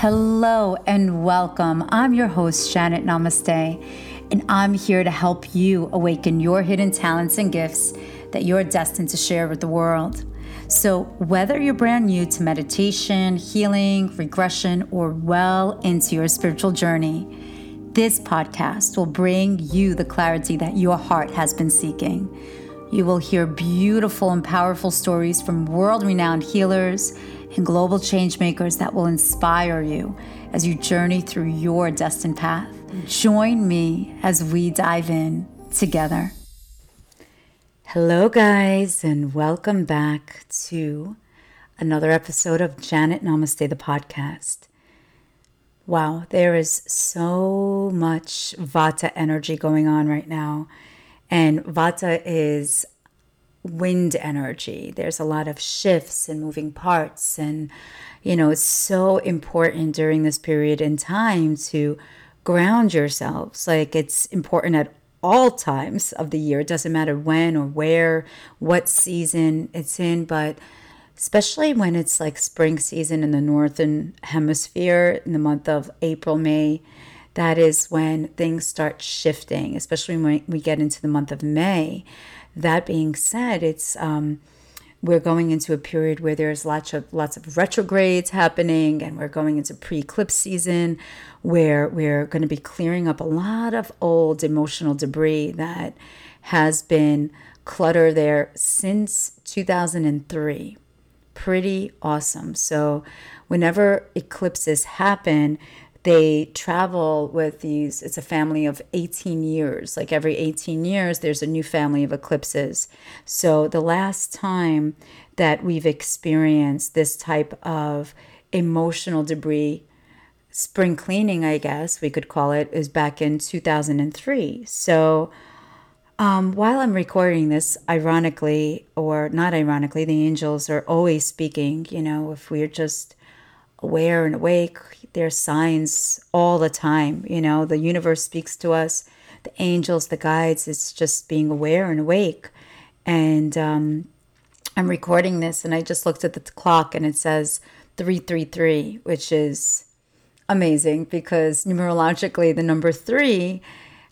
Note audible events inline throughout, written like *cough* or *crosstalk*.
Hello and welcome. I'm your host, Janet Namaste, and I'm here to help you awaken your hidden talents and gifts that you're destined to share with the world. So, whether you're brand new to meditation, healing, regression, or well into your spiritual journey, this podcast will bring you the clarity that your heart has been seeking. You will hear beautiful and powerful stories from world renowned healers and global changemakers that will inspire you as you journey through your destined path. Join me as we dive in together. Hello, guys, and welcome back to another episode of Janet Namaste, the podcast. Wow, there is so much Vata energy going on right now. And Vata is wind energy. There's a lot of shifts and moving parts. And, you know, it's so important during this period in time to ground yourselves. Like it's important at all times of the year. It doesn't matter when or where, what season it's in, but especially when it's like spring season in the northern hemisphere in the month of April, May. That is when things start shifting, especially when we get into the month of May. That being said, it's um, we're going into a period where there's lots of lots of retrogrades happening and we're going into pre-eclipse season where we're going to be clearing up a lot of old emotional debris that has been clutter there since 2003 pretty awesome. So whenever eclipses happen they travel with these it's a family of 18 years. Like every 18 years there's a new family of eclipses. So the last time that we've experienced this type of emotional debris spring cleaning i guess we could call it is back in 2003 so um, while i'm recording this ironically or not ironically the angels are always speaking you know if we're just aware and awake. There's signs all the time. You know, the universe speaks to us, the angels, the guides. It's just being aware and awake. And um, I'm recording this, and I just looked at the clock, and it says 333, which is amazing because numerologically, the number three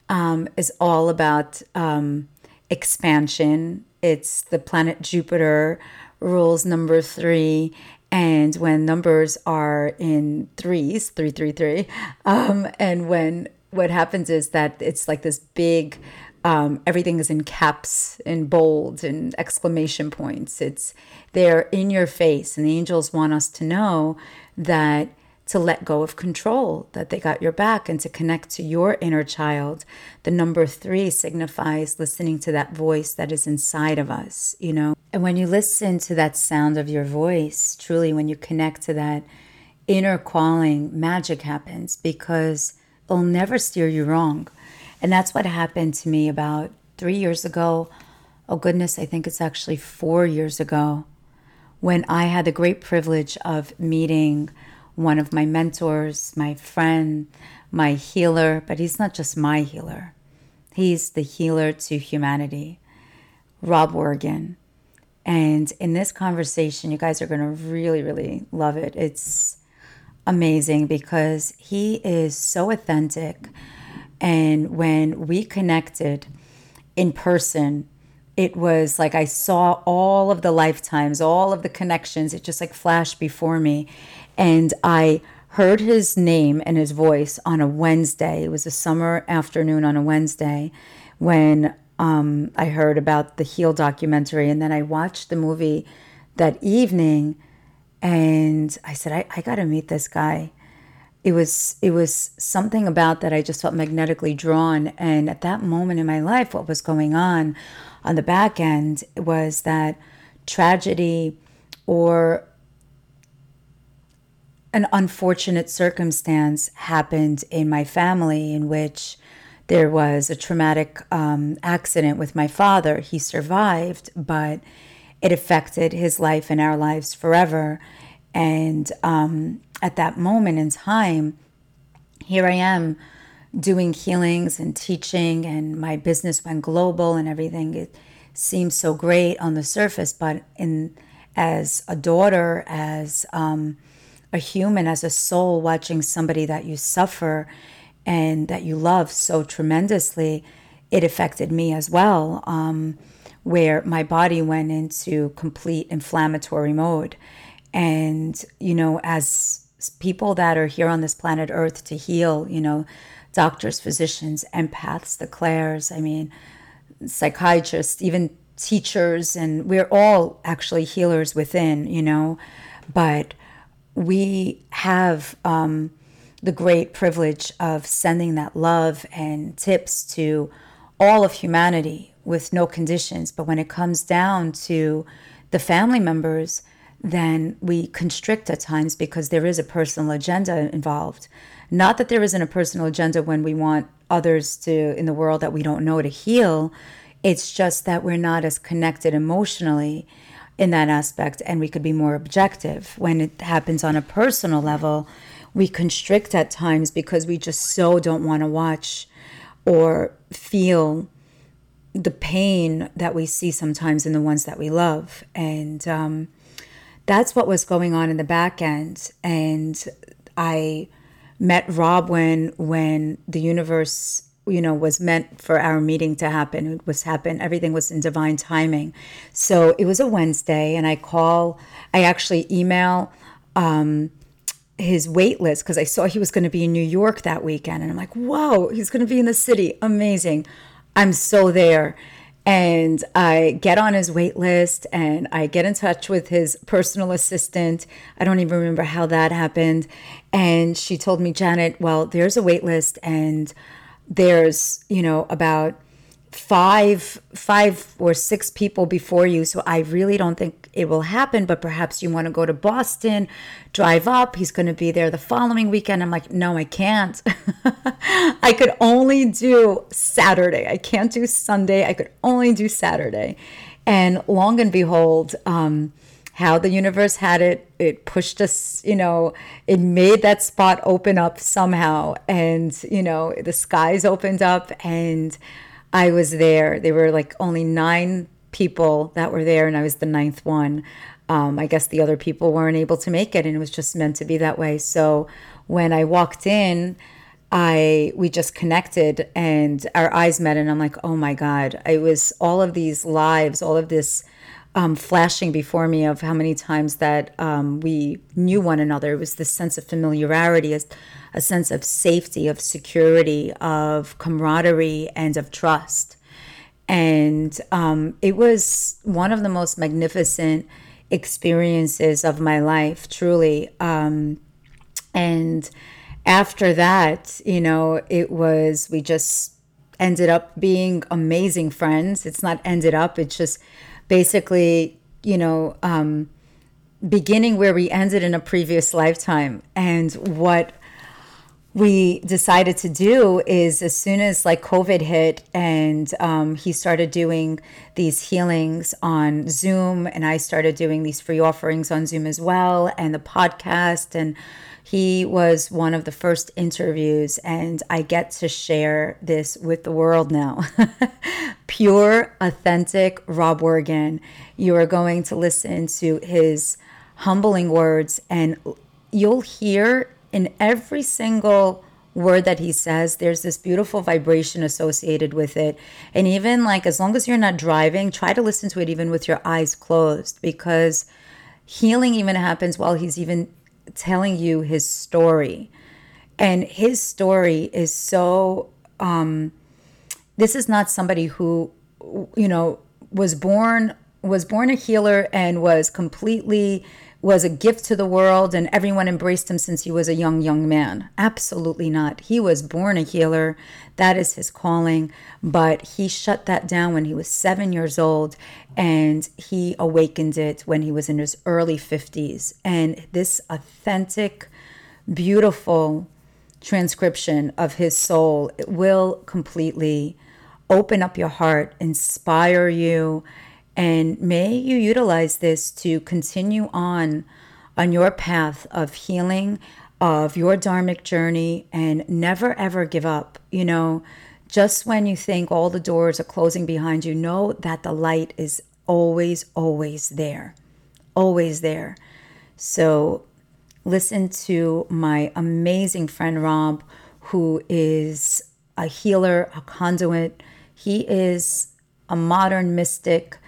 um, is all about um, expansion. It's the planet Jupiter rules number three and when numbers are in threes, three, three, three, um, and when what happens is that it's like this big, um, everything is in caps, in bold, and exclamation points. It's they're in your face, and the angels want us to know that to let go of control, that they got your back, and to connect to your inner child. The number three signifies listening to that voice that is inside of us, you know. And when you listen to that sound of your voice, truly, when you connect to that inner calling, magic happens because it'll never steer you wrong. And that's what happened to me about three years ago. Oh, goodness, I think it's actually four years ago when I had the great privilege of meeting one of my mentors, my friend, my healer, but he's not just my healer, he's the healer to humanity, Rob Wergin. And in this conversation, you guys are going to really, really love it. It's amazing because he is so authentic. And when we connected in person, it was like I saw all of the lifetimes, all of the connections. It just like flashed before me. And I heard his name and his voice on a Wednesday. It was a summer afternoon on a Wednesday when um, I heard about the Heal documentary. And then I watched the movie that evening and I said, I, I got to meet this guy. It was it was something about that I just felt magnetically drawn. And at that moment in my life, what was going on on the back end was that tragedy or an unfortunate circumstance happened in my family in which there was a traumatic um, accident with my father. He survived, but it affected his life and our lives forever. And um, at that moment in time, here I am doing healings and teaching, and my business went global and everything. It seems so great on the surface, but in as a daughter, as um, a human, as a soul, watching somebody that you suffer and that you love so tremendously, it affected me as well, um, where my body went into complete inflammatory mode. And, you know, as people that are here on this planet Earth to heal, you know, doctors, physicians, empaths, the clairs, I mean, psychiatrists, even teachers, and we're all actually healers within, you know, but we have um, the great privilege of sending that love and tips to all of humanity with no conditions. But when it comes down to the family members, then we constrict at times because there is a personal agenda involved. Not that there isn't a personal agenda when we want others to in the world that we don't know to heal. It's just that we're not as connected emotionally in that aspect and we could be more objective. When it happens on a personal level, we constrict at times because we just so don't want to watch or feel the pain that we see sometimes in the ones that we love. And um, that's what was going on in the back end. And I met Rob when when the universe you know was meant for our meeting to happen it was happen everything was in divine timing so it was a wednesday and i call i actually email um, his wait list because i saw he was going to be in new york that weekend and i'm like whoa he's going to be in the city amazing i'm so there and I get on his wait list and I get in touch with his personal assistant. I don't even remember how that happened. And she told me, Janet, well, there's a wait list and there's, you know, about five five or six people before you so i really don't think it will happen but perhaps you want to go to boston drive up he's going to be there the following weekend. I'm like no i can't. *laughs* I could only do saturday. I can't do sunday. I could only do saturday. And long and behold um, how the universe had it it pushed us you know it made that spot open up somehow. And you know the skies opened up and I was there. There were like only nine people that were there, and I was the ninth one. Um, I guess the other people weren't able to make it, and it was just meant to be that way. So when I walked in, I we just connected, and our eyes met, and I'm like, oh my god! It was all of these lives, all of this. Um, flashing before me of how many times that um, we knew one another. It was this sense of familiarity, as a sense of safety, of security, of camaraderie, and of trust. And um, it was one of the most magnificent experiences of my life, truly. Um, and after that, you know, it was, we just ended up being amazing friends. It's not ended up, it's just basically, you know, um, beginning where we ended in a previous lifetime. And what we decided to do is as soon as like COVID hit and um, he started doing these healings on Zoom, and I started doing these free offerings on Zoom as well, and the podcast. And he was one of the first interviews, and I get to share this with the world now. *laughs* Pure, authentic Rob Wergin. You are going to listen to his humbling words, and you'll hear in every single word that he says, there's this beautiful vibration associated with it. And even like, as long as you're not driving, try to listen to it even with your eyes closed because healing even happens while he's even telling you his story. And his story is so, um, this is not somebody who, you know, was born was born a healer and was completely was a gift to the world and everyone embraced him since he was a young, young man. Absolutely not. He was born a healer. That is his calling. But he shut that down when he was seven years old and he awakened it when he was in his early 50s. And this authentic, beautiful transcription of his soul it will completely open up your heart, inspire you and may you utilize this to continue on on your path of healing, of your dharmic journey, and never ever give up. You know, just when you think all the doors are closing behind you, know that the light is always, always there. Always there. So listen to my amazing friend Rob, who is a healer, a conduit. He is a modern mystic,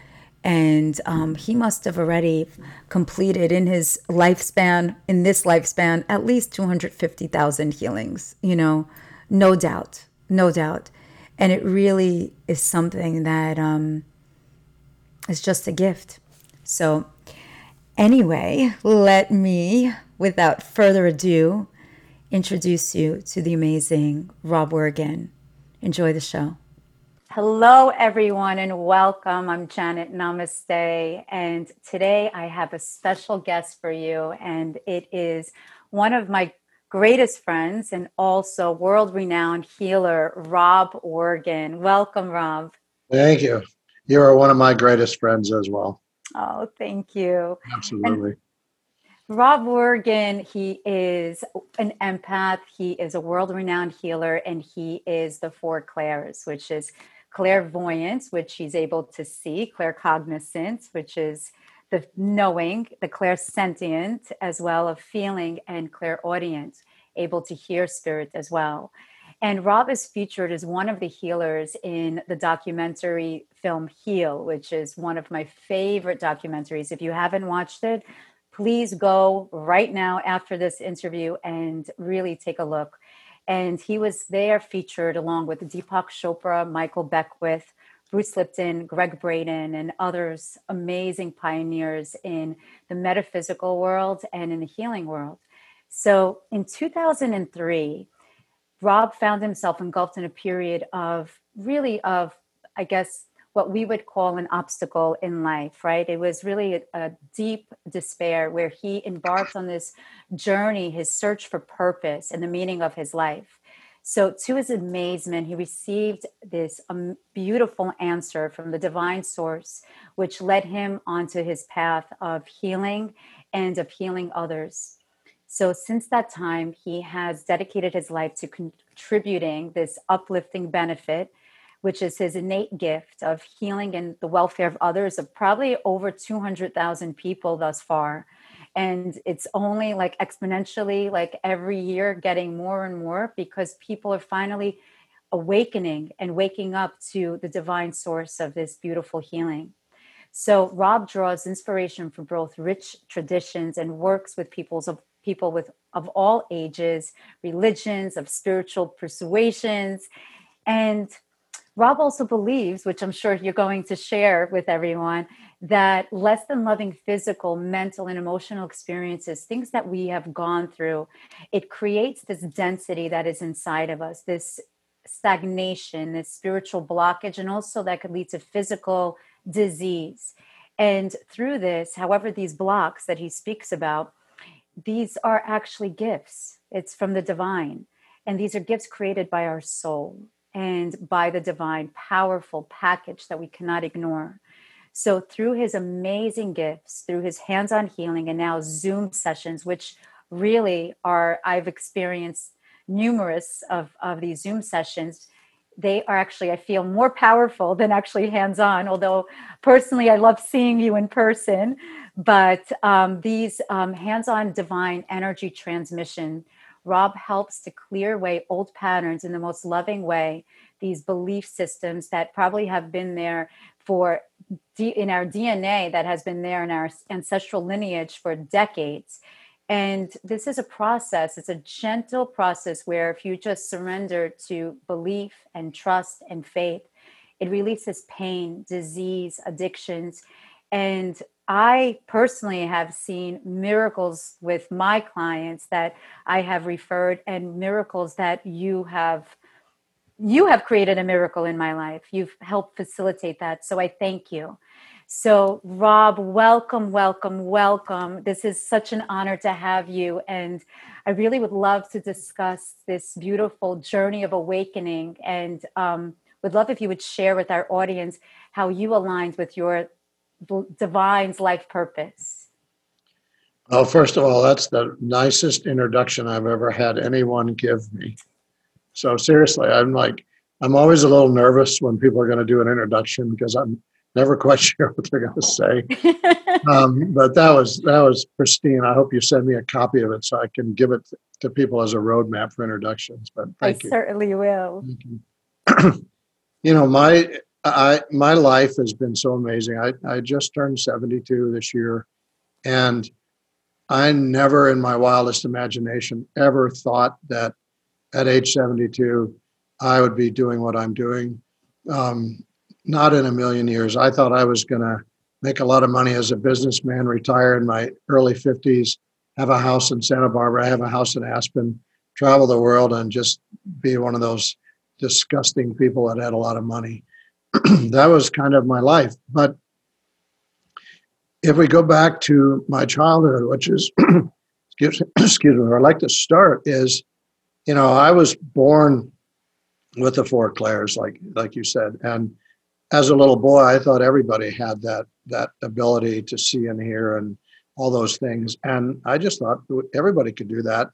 and um, he must have already completed in his lifespan, in this lifespan, at least 250,000 healings, you know, no doubt, no doubt. And it really is something that um, is just a gift. So, anyway, let me, without further ado, introduce you to the amazing Rob Wergin. Enjoy the show. Hello, everyone, and welcome. I'm Janet Namaste. And today I have a special guest for you, and it is one of my greatest friends and also world renowned healer, Rob Wergin. Welcome, Rob. Thank you. You are one of my greatest friends as well. Oh, thank you. Absolutely. And Rob Wergin, he is an empath, he is a world renowned healer, and he is the four clairs, which is clairvoyance, which he's able to see, claircognizance, which is the knowing, the clairsentient, as well of feeling, and clairaudient, able to hear spirit as well. And Rob is featured as one of the healers in the documentary film Heal, which is one of my favorite documentaries. If you haven't watched it, please go right now after this interview and really take a look. And he was there featured along with Deepak Chopra, Michael Beckwith, Bruce Lipton, Gregg Braden, and others amazing pioneers in the metaphysical world and in the healing world. So in 2003, Rob found himself engulfed in a period of really of, I guess, what we would call an obstacle in life, right? It was really a, a, deep despair where he embarked on this journey, his search for purpose and the meaning of his life. So, to his amazement, he received this um, beautiful answer from the divine source, which led him onto his path of healing and of healing others. So, since that time, he has dedicated his life to contributing this uplifting benefit, which is his innate gift of healing and the welfare of others, of probably over 200,000 people thus far. And it's only like exponentially like every year getting more and more because people are finally awakening and waking up to the divine source of this beautiful healing. So rob draws inspiration from both rich traditions and works with peoples of people with of all ages religions of spiritual persuasions. And rob also believes which i'm sure you're going to share with everyone that less than loving physical, mental, and emotional experiences, things that we have gone through, it creates this density that is inside of us, this stagnation, this spiritual blockage, and also that could lead to physical disease. And through this, however, these blocks that he speaks about, these are actually gifts. It's from the divine. And these are gifts created by our soul and by the divine, powerful package that we cannot ignore. So, through his amazing gifts, through his hands on healing, and now Zoom sessions, which really are, I've experienced numerous of, of these Zoom sessions. They are actually, I feel, more powerful than actually hands on. Although, personally, I love seeing you in person. But um, these um, hands on divine energy transmission, Rob helps to clear away old patterns in the most loving way, these belief systems that probably have been there for in our DNA that has been there in our ancestral lineage for decades. And this is a process, it's a gentle process where if you just surrender to belief and trust and faith, it releases pain, disease, addictions. And I personally have seen miracles with my clients that I have referred, and miracles that you have you have created a miracle in my life. You've helped facilitate that. So I thank you. So, Rob, welcome, welcome, welcome. This is such an honor to have you. And I really would love to discuss this beautiful journey of awakening. And um, would love if you would share with our audience how you aligned with your divine's life purpose. Well, first of all, that's the nicest introduction I've ever had anyone give me. So seriously, I'm like, I'm always a little nervous when people are going to do an introduction because I'm never quite *laughs* sure what they're going to say. *laughs* um, but that was that was pristine. I hope you send me a copy of it so I can give it to people as a roadmap for introductions. But thank I you. certainly will. You. *clears throat* you know, my I my life has been so amazing. I I just turned 72 this year, and I never, in my wildest imagination, ever thought that at age 72 I would be doing what I'm doing. Um, not in a million years. I thought I was going to make a lot of money as a businessman, retire in my early 50s, have a house in Santa Barbara, have a house in Aspen, travel the world, and just be one of those disgusting people that had a lot of money. *clears throat* that was kind of my life. But if we go back to my childhood, which is, *clears throat* excuse, *clears throat* excuse me, where I'd like to start is, you know, I was born with the four clairs, like like you said, and as a little boy, I thought everybody had that that ability to see and hear and all those things, and I just thought everybody could do that.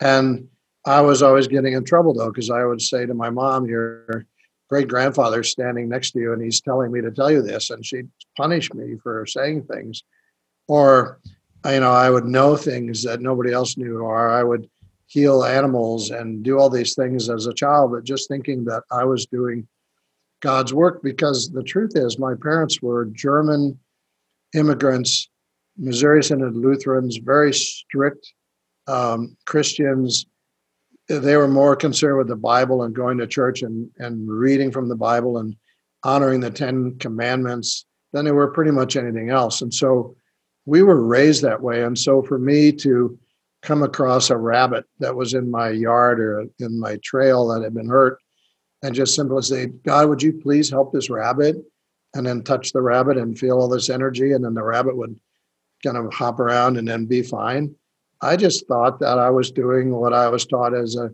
And I was always getting in trouble though, because I would say to my mom, "Your great grandfather's standing next to you, and he's telling me to tell you this," and she'd punish me for saying things, or you know, I would know things that nobody else knew, or I would heal animals and do all these things as a child, but just thinking that I was doing God's work because the truth is, my parents were German immigrants, Missouri Synod Lutherans, very strict um, Christians. They were more concerned with the Bible and going to church and, and reading from the Bible and honoring the Ten Commandments than they were pretty much anything else. And so we were raised that way. And so for me to come across a rabbit that was in my yard or in my trail that had been hurt and just simply say, God, would you please help this rabbit? And then touch the rabbit and feel all this energy, and then the rabbit would kind of hop around and then be fine. I just thought that I was doing what I was taught as a,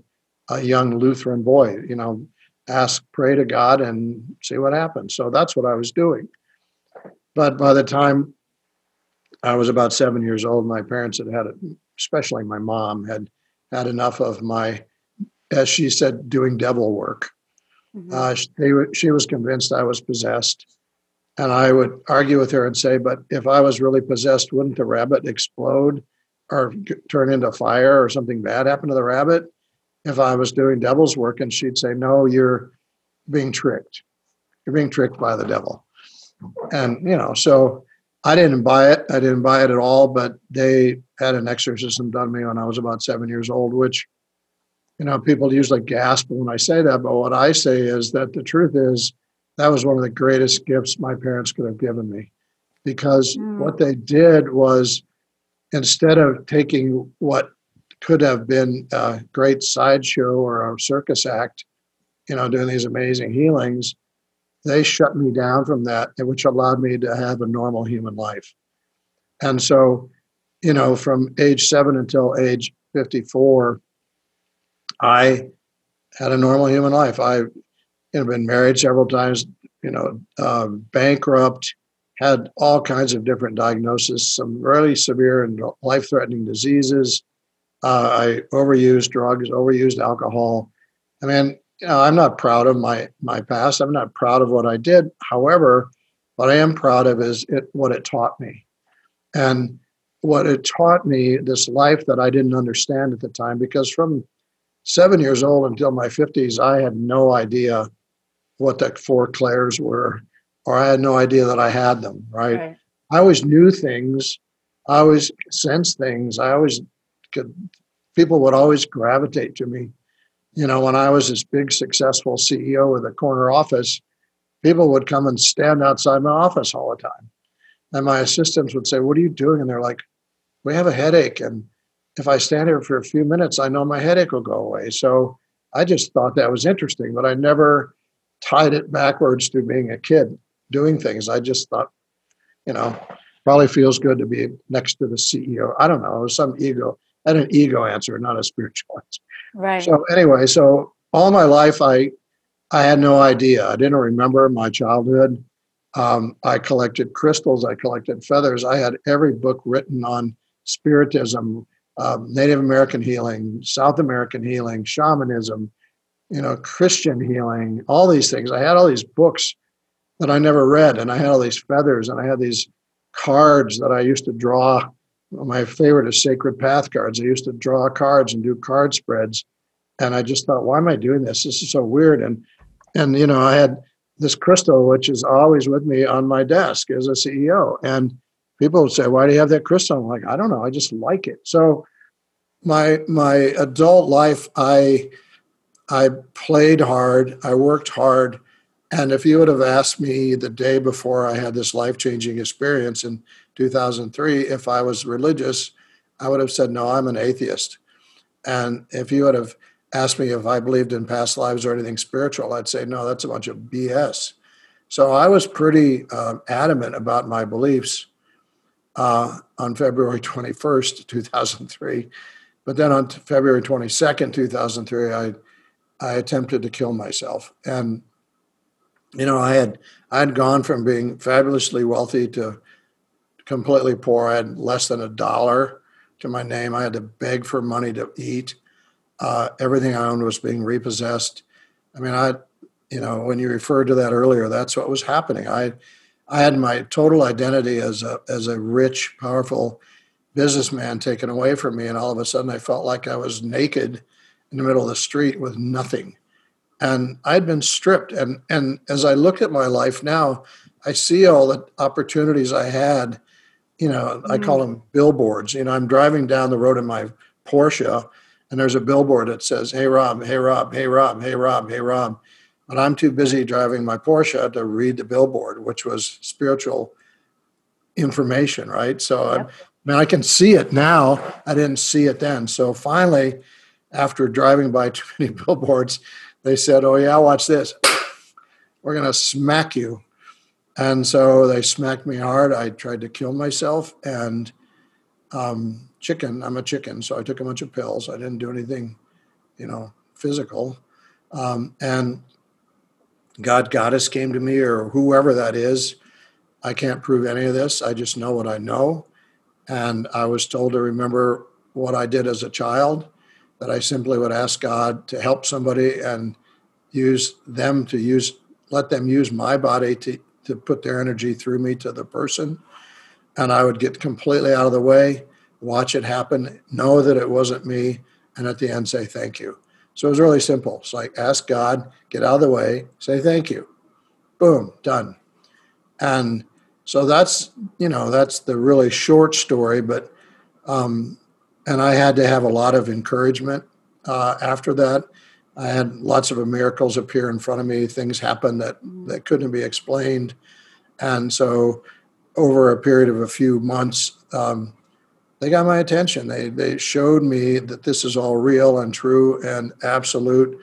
a young Lutheran boy, you know, ask, pray to God and see what happens. So that's what I was doing. But by the time I was about seven years old, my parents had had, it, especially my mom, had had enough of my, as she said, doing devil work. Mm-hmm. Uh, they, she was convinced I was possessed. And I would argue with her and say, but if I was really possessed, wouldn't the rabbit explode or turn into fire or something bad happen to the rabbit if I was doing devil's work? And she'd say, no, you're being tricked. You're being tricked by the devil. And, you know, so I didn't buy it. I didn't buy it at all, but they had an exorcism done me when I was about seven years old, which you know, people usually gasp when I say that, but what I say is that the truth is that was one of the greatest gifts my parents could have given me because mm. what they did was instead of taking what could have been a great sideshow or a circus act, you know, doing these amazing healings, they shut me down from that, which allowed me to have a normal human life. And so, you know, from age seven until age 54, I had a normal human life. I you know, been married several times, you know, uh, bankrupt, had all kinds of different diagnoses, some really severe and life threatening diseases. Uh, I overused drugs, overused alcohol. I mean, you know, I'm not proud of my my past. I'm not proud of what I did. However, what I am proud of is it what it taught me, and what it taught me this life that I didn't understand at the time. Because from seven years old until my 50s, I had no idea what the four clairs were, or I had no idea that I had them, right? right? I always knew things, I always sensed things, I always could, people would always gravitate to me. You know, when I was this big, successful CEO with a corner office, people would come and stand outside my office all the time. And my assistants would say, What are you doing? And they're like, We have a headache. And if I stand here for a few minutes, I know my headache will go away. So I just thought that was interesting, but I never tied it backwards to being a kid doing things. I just thought, you know, probably feels good to be next to the CEO. I don't know, it was some ego. I had an ego answer, not a spiritual answer. Right. So anyway, so all my life I I had no idea. I didn't remember my childhood. Um, I collected crystals. I collected feathers. I had every book written on spiritism, um, Native American healing, South American healing, shamanism, you know, Christian healing, all these things. I had all these books that I never read. And I had all these feathers and I had these cards that I used to draw. My favorite is Sacred Path cards. I used to draw cards and do card spreads. And I just thought, why am I doing this? This is so weird. And and you know, I had this crystal, which is always with me on my desk as a CEO. And people would say, Why do you have that crystal? I'm like, I don't know, I just like it. So my my adult life, I I played hard, I worked hard. And if you would have asked me the day before I had this life changing experience in 2003, if I was religious, I would have said, No, I'm an atheist. And if you would have asked me if I believed in past lives or anything spiritual, I'd say, No, that's a bunch of BS. So I was pretty uh, adamant about my beliefs uh, on February 21st, 2003. But then on February 22nd, 2003, I, I attempted to kill myself. And, you know, I had, I had gone from being fabulously wealthy to completely poor. I had less than a dollar to my name. I had to beg for money to eat. Uh, everything I owned was being repossessed. I mean, I, you know, when you referred to that earlier, that's what was happening. I, I had my total identity as a as a rich, powerful businessman taken away from me, and all of a sudden I felt like I was naked in the middle of the street with nothing, and I'd been stripped. and And as I look at my life now, I see all the opportunities I had. You know, mm-hmm. I call them billboards. You know, I'm driving down the road in my Porsche, and there's a billboard that says, "Hey Rob, hey Rob, hey Rob, hey Rob, hey Rob." But I'm too busy driving my Porsche to read the billboard, which was spiritual information, right? So yep. I, I mean, I can see it now. I didn't see it then. So finally, after driving by *laughs* too many billboards, they said, "Oh yeah, watch this. We're gonna smack you." And so they smacked me hard. I tried to kill myself, and um, chicken. I'm a chicken, so I took a bunch of pills. I didn't do anything, you know, physical. Um, and God Goddess came to me or whoever that is. I can't prove any of this. I just know what I know. And I was told to remember what I did as a child, that I simply would ask God to help somebody and use them to use, let them use my body to, to put their energy through me to the person. And I would get completely out of the way, watch it happen, know that it wasn't me, and at the end say thank you. So it was really simple. It's like ask God, get out of the way, say thank you. Boom, done. And so that's, you know, that's the really short story, but um, and I had to have a lot of encouragement uh, after that. I had lots of miracles appear in front of me. Things happened that that couldn't be explained, and so over a period of a few months, um, they got my attention. They they showed me that this is all real and true and absolute,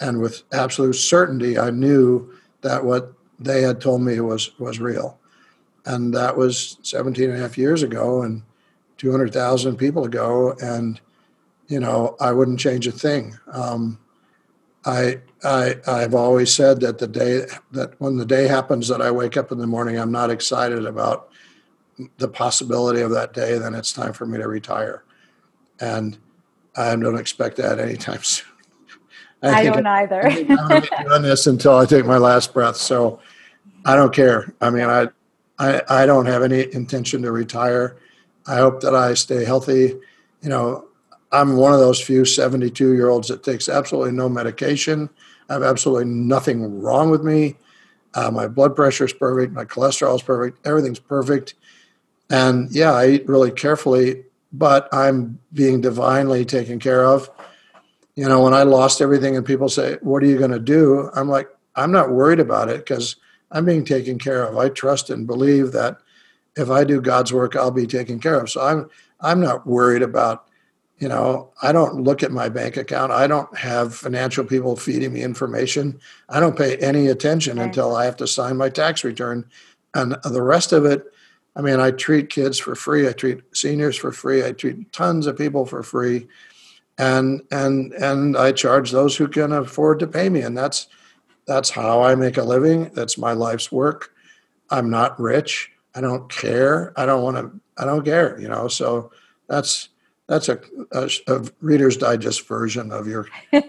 and with absolute certainty, I knew that what they had told me was was real, and that was 17 and a half years ago and 200,000 people ago, and you know I wouldn't change a thing. Um, I I I've always said that the day that when the day happens that I wake up in the morning, I'm not excited about the possibility of that day, then it's time for me to retire. And I don't expect that anytime *laughs* soon. I, I don't I, either. I'm doing this until I take my last breath. So I don't care. I mean, I, I, I don't have any intention to retire. I hope that I stay healthy. You know, I'm one of those few 72 year olds that takes absolutely no medication. I have absolutely nothing wrong with me. Uh, my blood pressure is perfect. My cholesterol is perfect. Everything's perfect. And yeah, I eat really carefully, but I'm being divinely taken care of. You know, when I lost everything and people say, What are you going to do? I'm like, I'm not worried about it because I'm being taken care of. I trust and believe that if I do God's work, I'll be taken care of. So I'm I'm not worried about, you know, I don't look at my bank account. I don't have financial people feeding me information. I don't pay any attention okay. until I have to sign my tax return. And the rest of it, I mean, I treat kids for free. I treat seniors for free. I treat tons of people for free, and and and I charge those who can afford to pay me, and that's that's how I make a living. That's my life's work. I'm not rich. I don't care. I don't want to. I don't care. You know. So that's that's a, a, a Reader's Digest version of your *laughs*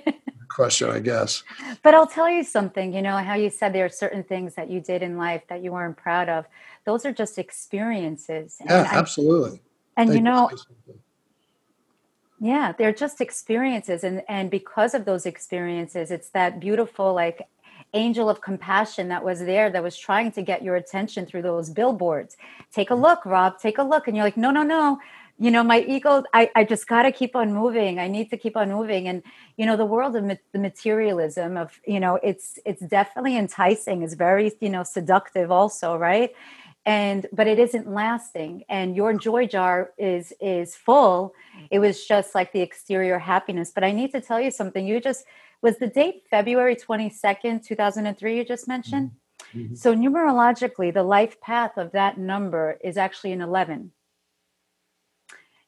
question, I guess. But I'll tell you something. You know how you said there are certain things that you did in life that you weren't proud of. Those are just experiences. Yeah, and absolutely. I, and they you know, yeah, they're just experiences, and and because of those experiences, it's that beautiful like angel of compassion that was there that was trying to get your attention through those billboards. Take a mm. look, Rob. Take a look, and you're like, no, no, no. You know my ego i, I just got to keep on moving. I need to keep on moving. And you know the world of ma- the materialism of you know it's it's definitely enticing. It's very you know seductive also right? And but it isn't lasting. And your joy jar is is full. It was just like the exterior happiness. But i need to tell you something. You just was the date february 22nd 2003 you just mentioned? Mm-hmm. so numerologically the life path of that number is actually an 11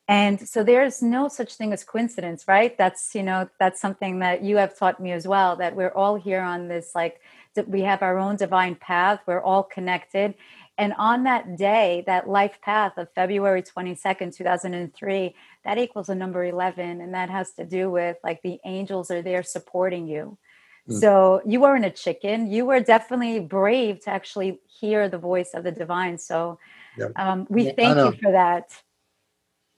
and so there's no such thing as coincidence right? That's you know that's something that you have taught me as well that we're all here on this like we have our own divine path we're all connected and on that day that life path of february 22nd 2003 that equals a number 11 and that has to do with like the angels are there supporting you. Mm. so you weren't a chicken. You were definitely brave to actually hear the voice of the divine. So yep. um, we thank you for that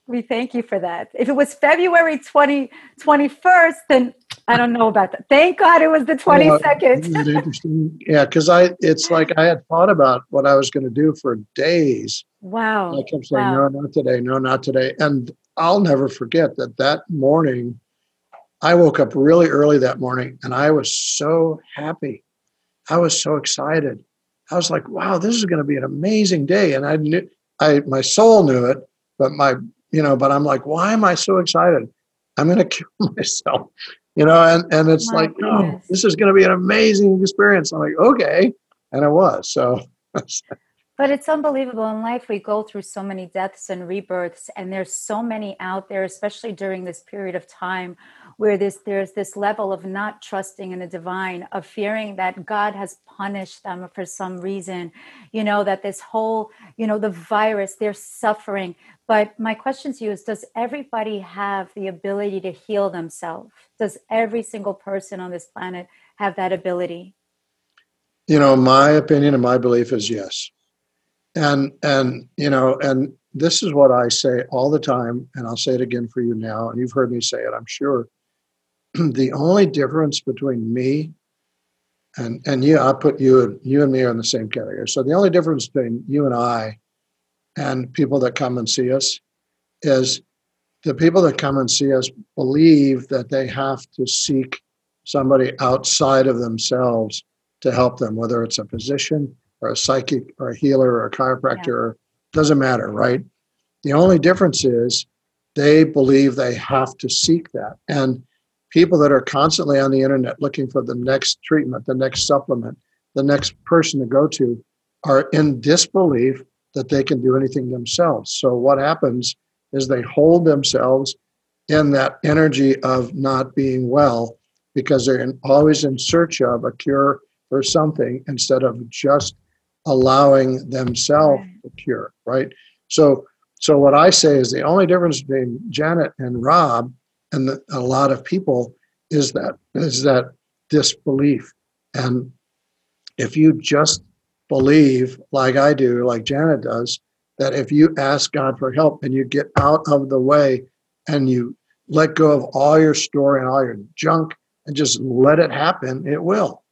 we thank you for that. If it was February 20, 21st, then I don't know about that. Thank God it was the 22nd. interesting. Yeah, because I it's like I had thought about what I was going to do for days. Wow. I kept saying, wow. no, not today, no, not today. And I'll never forget that that morning, I woke up really early that morning and I was so happy. I was so excited. I was like, wow, this is going to be an amazing day. And I knew I my soul knew it, but my you know, but I'm like, why am I so excited? I'm going *laughs* to kill myself, you know, and, and it's My like, oh, goodness. oh, this is going to be an amazing experience. I'm like, okay. And it was. So. *laughs* but it's unbelievable in life we go through so many deaths and rebirths and there's so many out there especially during this period of time where this there's this level of not trusting in the divine of fearing that god has punished them for some reason you know that this whole you know the virus they're suffering but my question to you is Does everybody have the ability to heal themselves? Does every single person on this planet have that ability? You know, my opinion and my belief is yes. And, and, you know, and this is what I say all the time, and I'll say it again for you now, and you've heard me say it, I'm sure. *clears throat* the only difference between me and and you, I put you you and me are in the same category. So the only difference between you and I and people that come and see us is the people that come and see us believe that they have to seek somebody outside of themselves to help them, whether it's a physician or a psychic or a healer or a chiropractor, yeah. doesn't matter, right? The only difference is they believe they have to seek that. And people that are constantly on the internet looking for the next treatment, the next supplement, the next person to go to are in disbelief that they can do anything themselves. So what happens is they hold themselves in that energy of not being well because they're in, always in search of a cure for something instead of just allowing themselves the cure, right? So so what I say is the only difference between Janet and Rob and the, a lot of people is that is that disbelief. And if you just believe, like I do, like Janet does, that if you ask God for help and you get out of the way and you let go of all your story and all your junk and just let it happen, it will.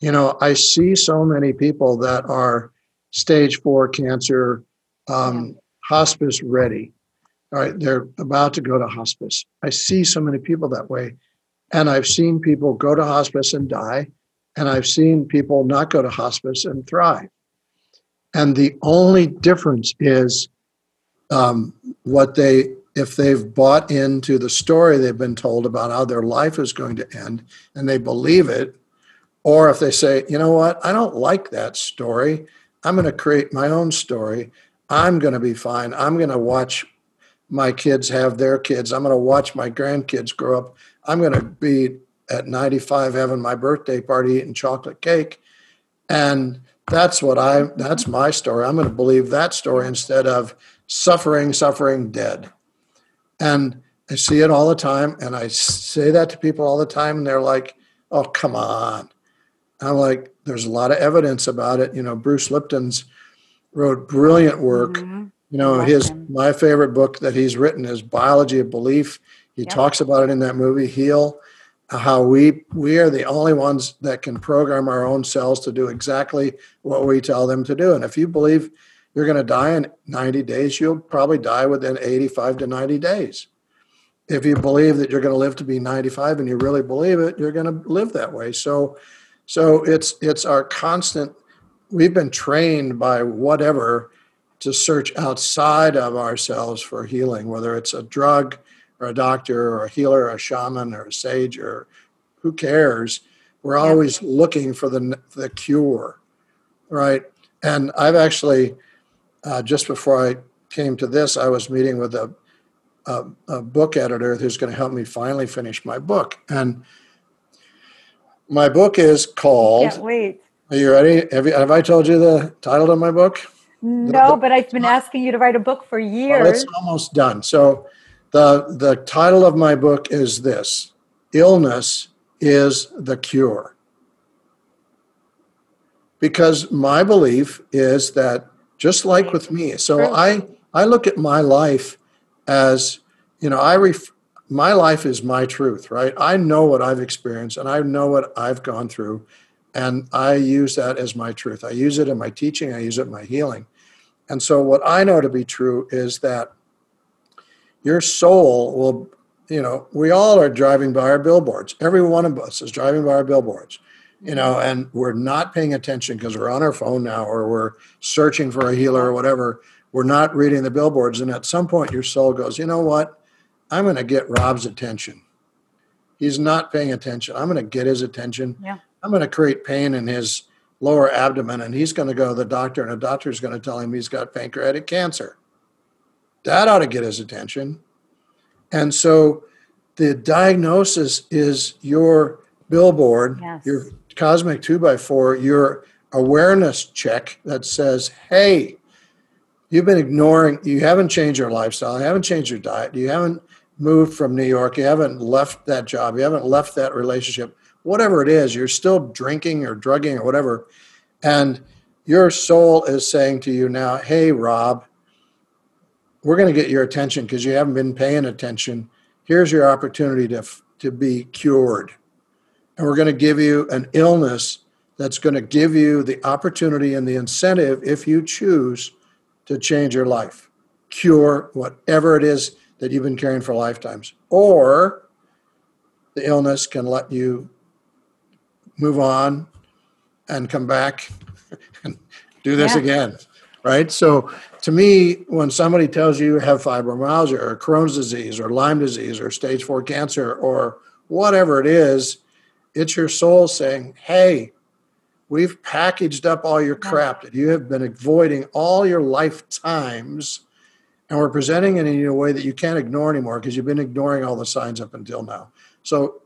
You know, I see so many people that are stage four cancer, um, hospice ready. All right, they're about to go to hospice. I see so many people that way. And I've seen people go to hospice and die. And I've seen people not go to hospice and thrive. And the only difference is um, what they, if they've bought into the story they've been told about how their life is going to end and they believe it, or if they say, you know what, I don't like that story. I'm going to create my own story. I'm going to be fine. I'm going to watch my kids have their kids. I'm going to watch my grandkids grow up. I'm going to be at 95 having my birthday party eating chocolate cake and that's what i that's my story i'm going to believe that story instead of suffering suffering dead and I see it all the time, and I say that to people all the time, and they're like, "Oh, come on." I'm like, "There's a lot of evidence about it." You know, Bruce Lipton's wrote brilliant work. Mm-hmm. You know, his him. my favorite book that he's written is Biology of Belief. He yep. talks about it in that movie Heal, how we we are the only ones that can program our own cells to do exactly what we tell them to do. And if you believe you're going to die in 90 days, you'll probably die within 85 to 90 days. If you believe that you're going to live to be 95 and you really believe it, you're going to live that way. So so it's it's our constant we've been trained by whatever to search outside of ourselves for healing, whether it's a drug or a doctor or a healer or a shaman or a sage or who cares. We're always looking for the, the cure, right? And I've actually, uh, just before I came to this, I was meeting with a, a, a book editor who's going to help me finally finish my book. And my book is called. Can't wait. Are you ready? Have, you, have I told you the title of my book? No, but I've been asking you to write a book for years. Well, it's almost done. So the the title of my book is this: Illness is the cure. Because my belief is that just like with me, so I I look at my life as you know I ref, my life is my truth, right? I know what I've experienced and I know what I've gone through and I use that as my truth. I use it in my teaching, I use it in my healing. And so, what I know to be true is that your soul will, you know, we all are driving by our billboards. Every one of us is driving by our billboards, you know, mm-hmm. and we're not paying attention because we're on our phone now or we're searching for a healer or whatever. We're not reading the billboards. And at some point, your soul goes, you know what? I'm going to get Rob's attention. He's not paying attention. I'm going to get his attention. Yeah. I'm going to create pain in his lower abdomen, and he's going to go to the doctor, and the doctor's going to tell him he's got pancreatic cancer. That ought to get his attention. And so the diagnosis is your billboard, yes. your cosmic two by four, your awareness check that says, hey, you've been ignoring, you haven't changed your lifestyle, you haven't changed your diet, you haven't moved from New York, you haven't left that job, you haven't left that relationship whatever it is, you're still drinking or drugging or whatever, and your soul is saying to you now, hey, Rob, we're going to get your attention because you haven't been paying attention. Here's your opportunity to, to be cured. And we're going to give you an illness that's going to give you the opportunity and the incentive, if you choose, to change your life, cure whatever it is that you've been carrying for lifetimes. Or the illness can let you move on and come back *laughs* and do this yeah. again right? So to me when somebody tells you you have fibromyalgia or crohn's disease or lyme disease or stage 4 cancer or whatever it is it's your soul saying hey we've packaged up all your crap that you have been avoiding all your lifetimes and we're presenting it in a way that you can't ignore anymore because you've been ignoring all the signs up until now. So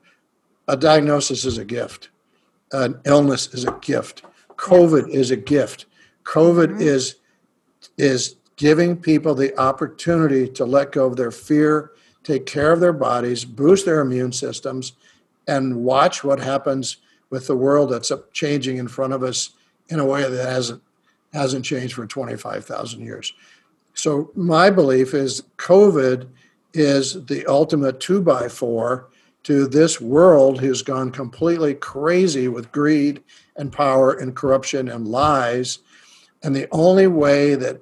a diagnosis is a gift an illness is a gift. COVID is a gift. COVID mm-hmm. is is giving people the opportunity to let go of their fear, take care of their bodies, boost their immune systems, and watch what happens with the world that's changing in front of us in a way that hasn't hasn't changed for 25,000 years. So my belief is COVID is the ultimate two by four to this world who's gone completely crazy with greed and power and corruption and lies. And the only way that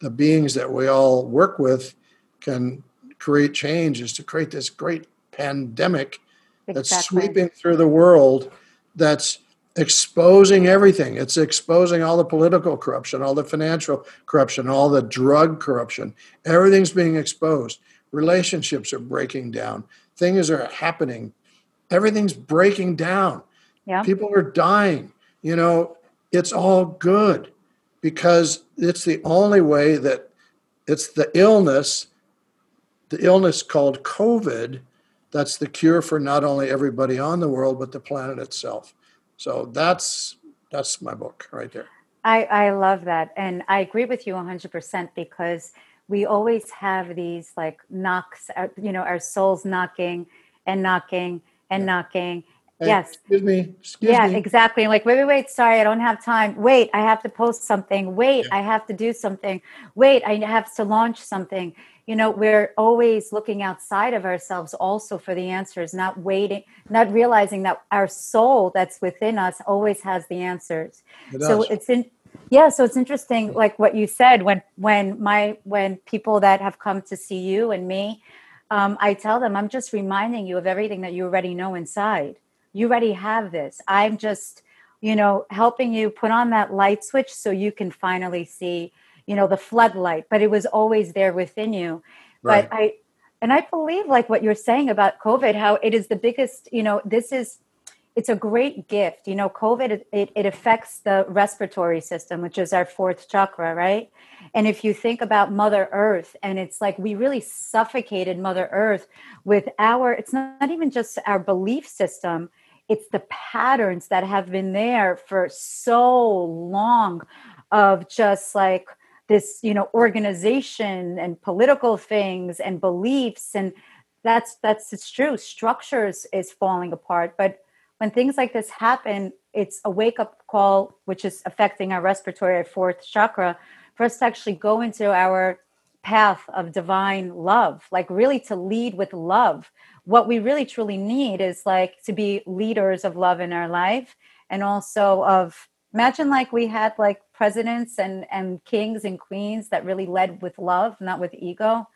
the beings that we all work with can create change is to create this great pandemic exactly. that's sweeping through the world that's exposing everything. It's exposing all the political corruption, all the financial corruption, all the drug corruption. Everything's being exposed. Relationships are breaking down things are happening. Everything's breaking down. Yeah. People are dying. You know, it's all good because it's the only way that it's the illness, the illness called COVID, that's the cure for not only everybody on the world but the planet itself. So that's that's my book right there. I, I love that. And I agree with you 100% because we always have these like knocks, uh, you know, our souls knocking and knocking and knocking. Hey, yes. Excuse me. Excuse yeah, me. exactly. Like, wait, wait, wait. Sorry, I don't have time. Wait, I have to post something. Wait, Yeah. I have to do something. Wait, I have to launch something. You know, we're always looking outside of ourselves also for the answers, not waiting, not realizing that our soul that's within us always has the answers. It So it's in yeah, so it's interesting like what you said when when my when people that have come to see you and me um, I tell them I'm just reminding you of everything that you already know inside. You already have this. I'm just, you know, helping you put on that light switch so you can finally see, you know, the floodlight. But it was always there within you. Right. But I, and I believe like what you're saying about COVID, how it is the biggest, you know, this is, it's a great gift. You know, COVID, it, it, affects the respiratory system, which is our fourth chakra, right? And if you think about Mother Earth, and it's like we really suffocated Mother Earth with our, it's not, not even just our belief system, it's the patterns that have been there for so long of just like this, you know, organization and political things and beliefs. And that's, that's, it's true. Structures is falling apart. But when things like this happen, it's a wake up call, which is affecting our respiratory, our fourth chakra, for us to actually go into our path of divine love, like really to lead with love. What we really truly need is like to be leaders of love in our life and also of imagine like we had like presidents and and kings and queens that really led with love, not with ego.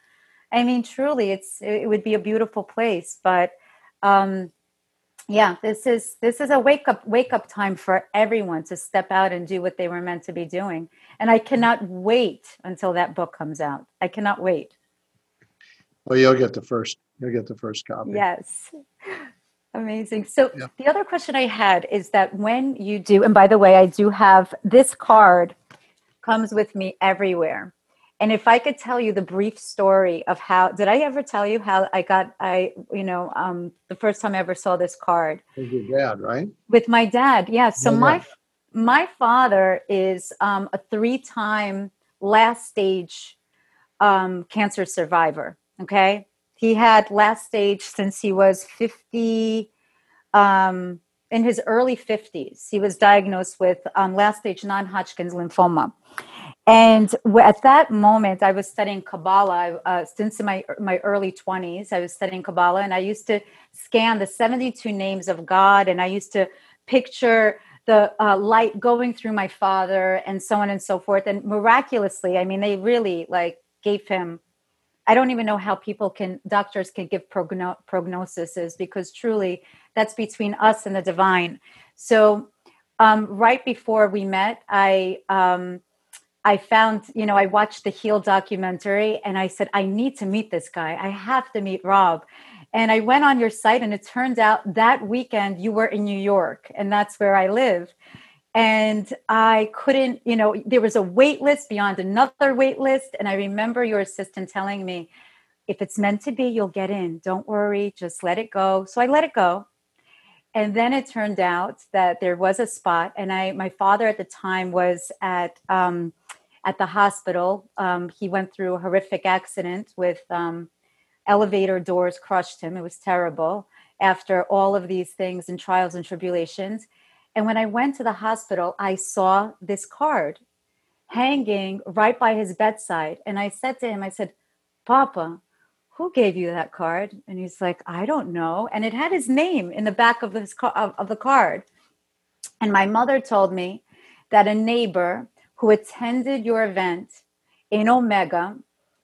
I mean, truly, it's it would be a beautiful place, but um, yeah this is this is a wake up wake up time for everyone to step out and do what they were meant to be doing and i cannot wait until that book comes out i cannot wait Well, you'll get the first. You'll get the first copy. yes amazing so Yeah. the other question i had is that when you do and by the way i do have this card comes with me everywhere and if i could tell you the brief story of how did i ever tell you how i got i you know um, the first time i ever saw this card? With your dad, right? with my dad yeah. So Yeah, my my father is um, a three-time last stage um, cancer survivor okay? He had last stage since he was 50 um, in his early 50s he was diagnosed with um, last stage non-hodgkin's lymphoma and at that moment i was studying kabbalah uh, since my my early 20s i was studying kabbalah and i used to scan the 72 names of god and i used to picture the uh, light going through my father and so on and so forth and miraculously i mean they really like gave him i don't even know how people can doctors can give progno- prognoses because truly that's between us and the divine. So um, right before we met i um, I found, you know, I watched the Heal documentary and I said, I need to meet this guy. I have to meet Rob. And I went on your site and it turned out that weekend you were in New York and that's where I live. And I couldn't, you know, there was a wait list beyond another wait list. And I remember your assistant telling me, if it's meant to be, you'll get in. Don't worry, just let it go. So I let it go. And then it turned out that there was a spot, and I, my father at the time was at um, at the hospital. Um, he went through a horrific accident with um, elevator doors crushed him. It was terrible. After all of these things and trials and tribulations, and when I went to the hospital, I saw this card hanging right by his bedside, and I said to him, I said, "Papa." who gave you that card? And he's like, I don't know. And it had his name in the back of, this, of, of the card. And my mother told me that a neighbor who attended your event in Omega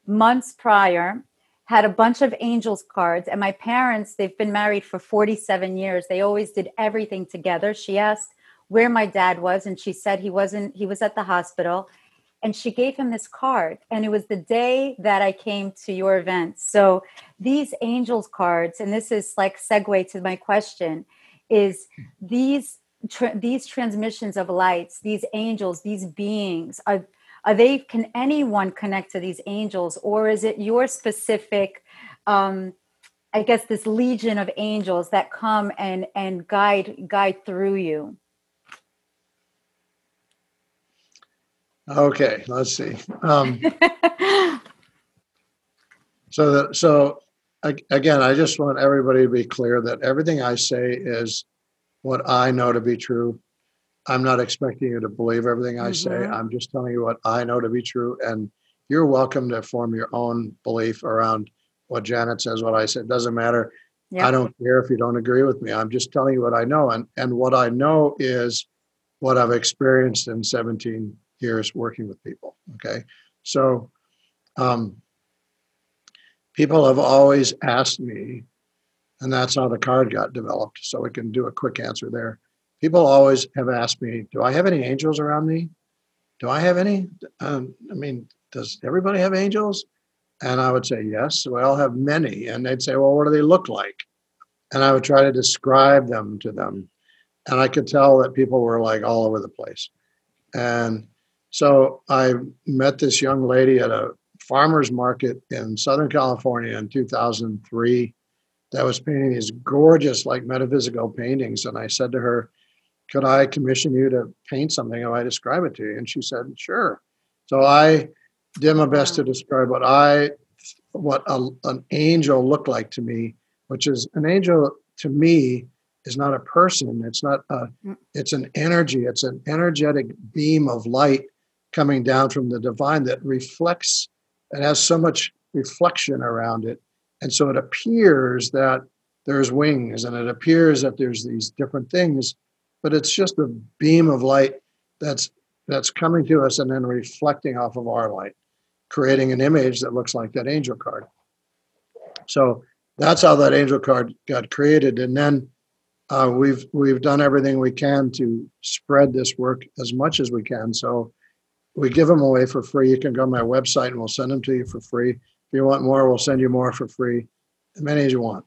months prior had a bunch of angels cards. And my parents, they've been married for 47 years. They always did everything together. She asked where my dad was, and she said he wasn't, he was at the hospital and she gave him this card and it was the day that i came to your event so these angels cards and this is like segue to my question is these tra- these transmissions of lights these angels these beings are are they can anyone connect to these angels or is it your specific um i guess this legion of angels that come and and guide guide through you Okay, let's see. Um, *laughs* So that so again, I just want everybody to be clear that everything I say is what I know to be true. I'm not expecting you to believe everything I say. Mhm. I'm just telling you what I know to be true. And you're welcome to form your own belief around what Janet says, what I said. Doesn't matter. I don't care if you don't agree with me. I'm just telling you what I know. And and what I know is what I've experienced in 17 years working with people. Okay. So um people have always asked me, and that's how the card got developed. So we can do a quick answer there. People always have asked me, do I have any angels around me? Do I have any? Um, I mean, does everybody have angels? And I would say, yes, we all have many. And they'd say, well, what do they look like? And I would try to describe them to them. And I could tell that people were like all over the place. And so I met this young lady at a farmer's market in Southern California in 2003 that was painting these gorgeous, like metaphysical paintings. And I said to her, Could I commission you to paint something if I describe it to you? And she said, Sure. So I did my best to describe what I what a, an angel looked like to me, which is an angel to me is not a person. It's not a mm. it's an energy. It's an energetic beam of light coming down from the divine that reflects it has so much reflection around it. And so it appears that there's wings and it appears that there's these different things, but it's just a beam of light that's that's coming to us and then reflecting off of our light, creating an image that looks like that angel card. So that's how that angel card got created. And then uh, we've we've done everything we can to spread this work as much as we can. So we give them away for free. You can go to my website and we'll send them to you for free. If you want more, we'll send you more for free, as many as you want.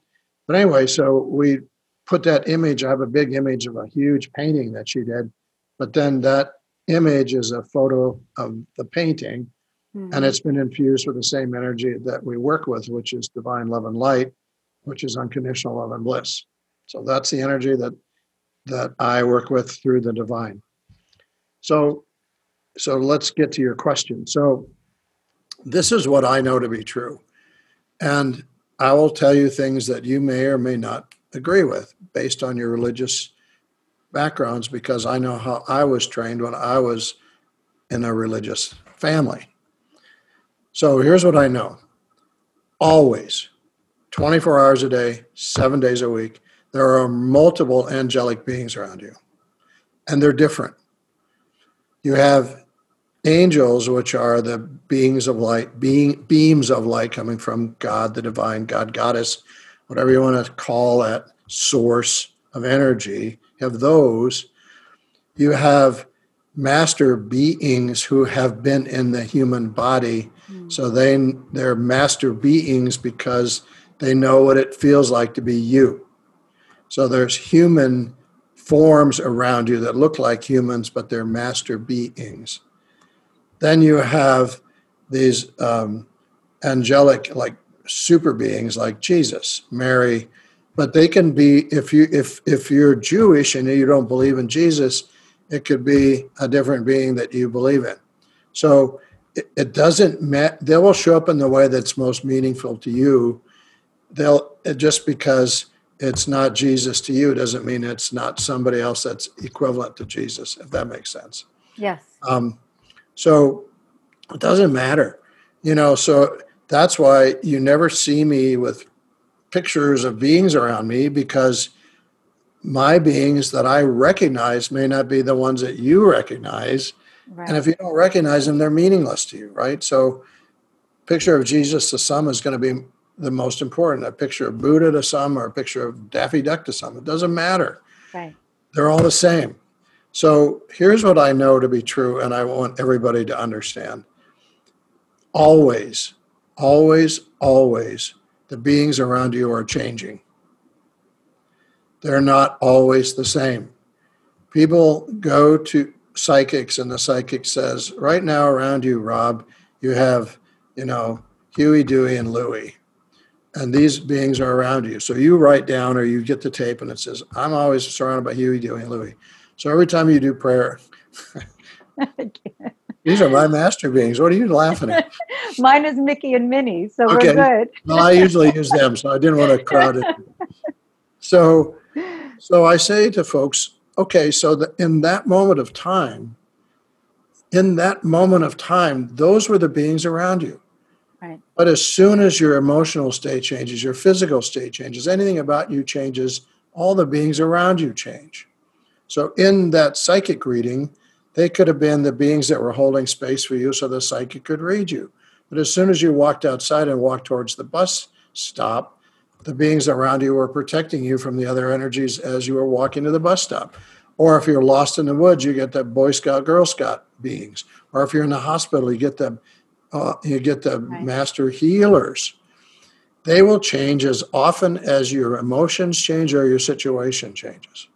But anyway, so we put that image. I have a big image of a huge painting that she did, but then that image is a photo of the painting, and Mhm. it's been infused with the same energy that we work with, which is divine love and light, which is unconditional love and bliss. So that's the energy that that I work with through the divine. So so let's get to your question. So this is what I know to be true. And I will tell you things that you may or may not agree with based on your religious backgrounds because I know how I was trained when I was in a religious family. So here's what I know. Always 24 hours a day, 7 days a week, there are multiple angelic beings around you. And they're different. You have angels, which are the beings of light, being beams of light coming from God, the divine God, goddess, whatever you want to call that source of energy. You have those. You have master beings who have been in the human body. Hmm. So they they're master beings because they know what it feels like to be you. So there's human forms around you that look like humans, but they're master beings. Then you have these um, angelic, like super beings, like Jesus, Mary, but they can be if you if if you're Jewish and you don't believe in Jesus, it could be a different being that you believe in. So it, it doesn't matter. They will show up in the way that's most meaningful to you. They'll just because it's not Jesus to you doesn't mean it's not somebody else that's equivalent to Jesus, if that makes sense. Yes. Um, so it doesn't matter, you know. So that's why you never see me with pictures of beings around me because my beings that I recognize may not be the ones that you recognize. Right. And if you don't recognize them, they're meaningless to you, right? So, picture of Jesus to some is going to be the most important. A picture of Buddha to some, or a picture of Daffy Duck to some. It doesn't matter. right. They're all the same. So here's what I know to be true, and I want everybody to understand. Always, always, always, the beings around you are changing. They're not always the same. People go to psychics, and the psychic says, Right now, around you, Rob, you have, you know, Huey, Dewey, and Louie. And these beings are around you. So you write down or you get the tape and it says, I'm always surrounded by Huey, Dewey, and Louie. So every time you do prayer, *laughs* These are my master beings. What are you laughing at? *laughs* Mine is Mickey and Minnie, so Okay. we're good. well, I usually use them, so I didn't want to crowd it. So, so I say to folks, okay, so that in that moment of time, in that moment of time, those were the beings around you. Right. But as soon as your emotional state changes, your physical state changes, anything about you changes, all the beings around you change. So in that psychic reading, they could have been the beings that were holding space for you so the psychic could read you. But as soon as you walked outside and walked towards the bus stop, the beings around you were protecting you from the other energies as you were walking to the bus stop. Or if you're lost in the woods, you get the Boy Scout, Girl Scout beings. Or if you're in the hospital, you get the uh, you get the Right. master healers. They will change as often as your emotions change or your situation changes.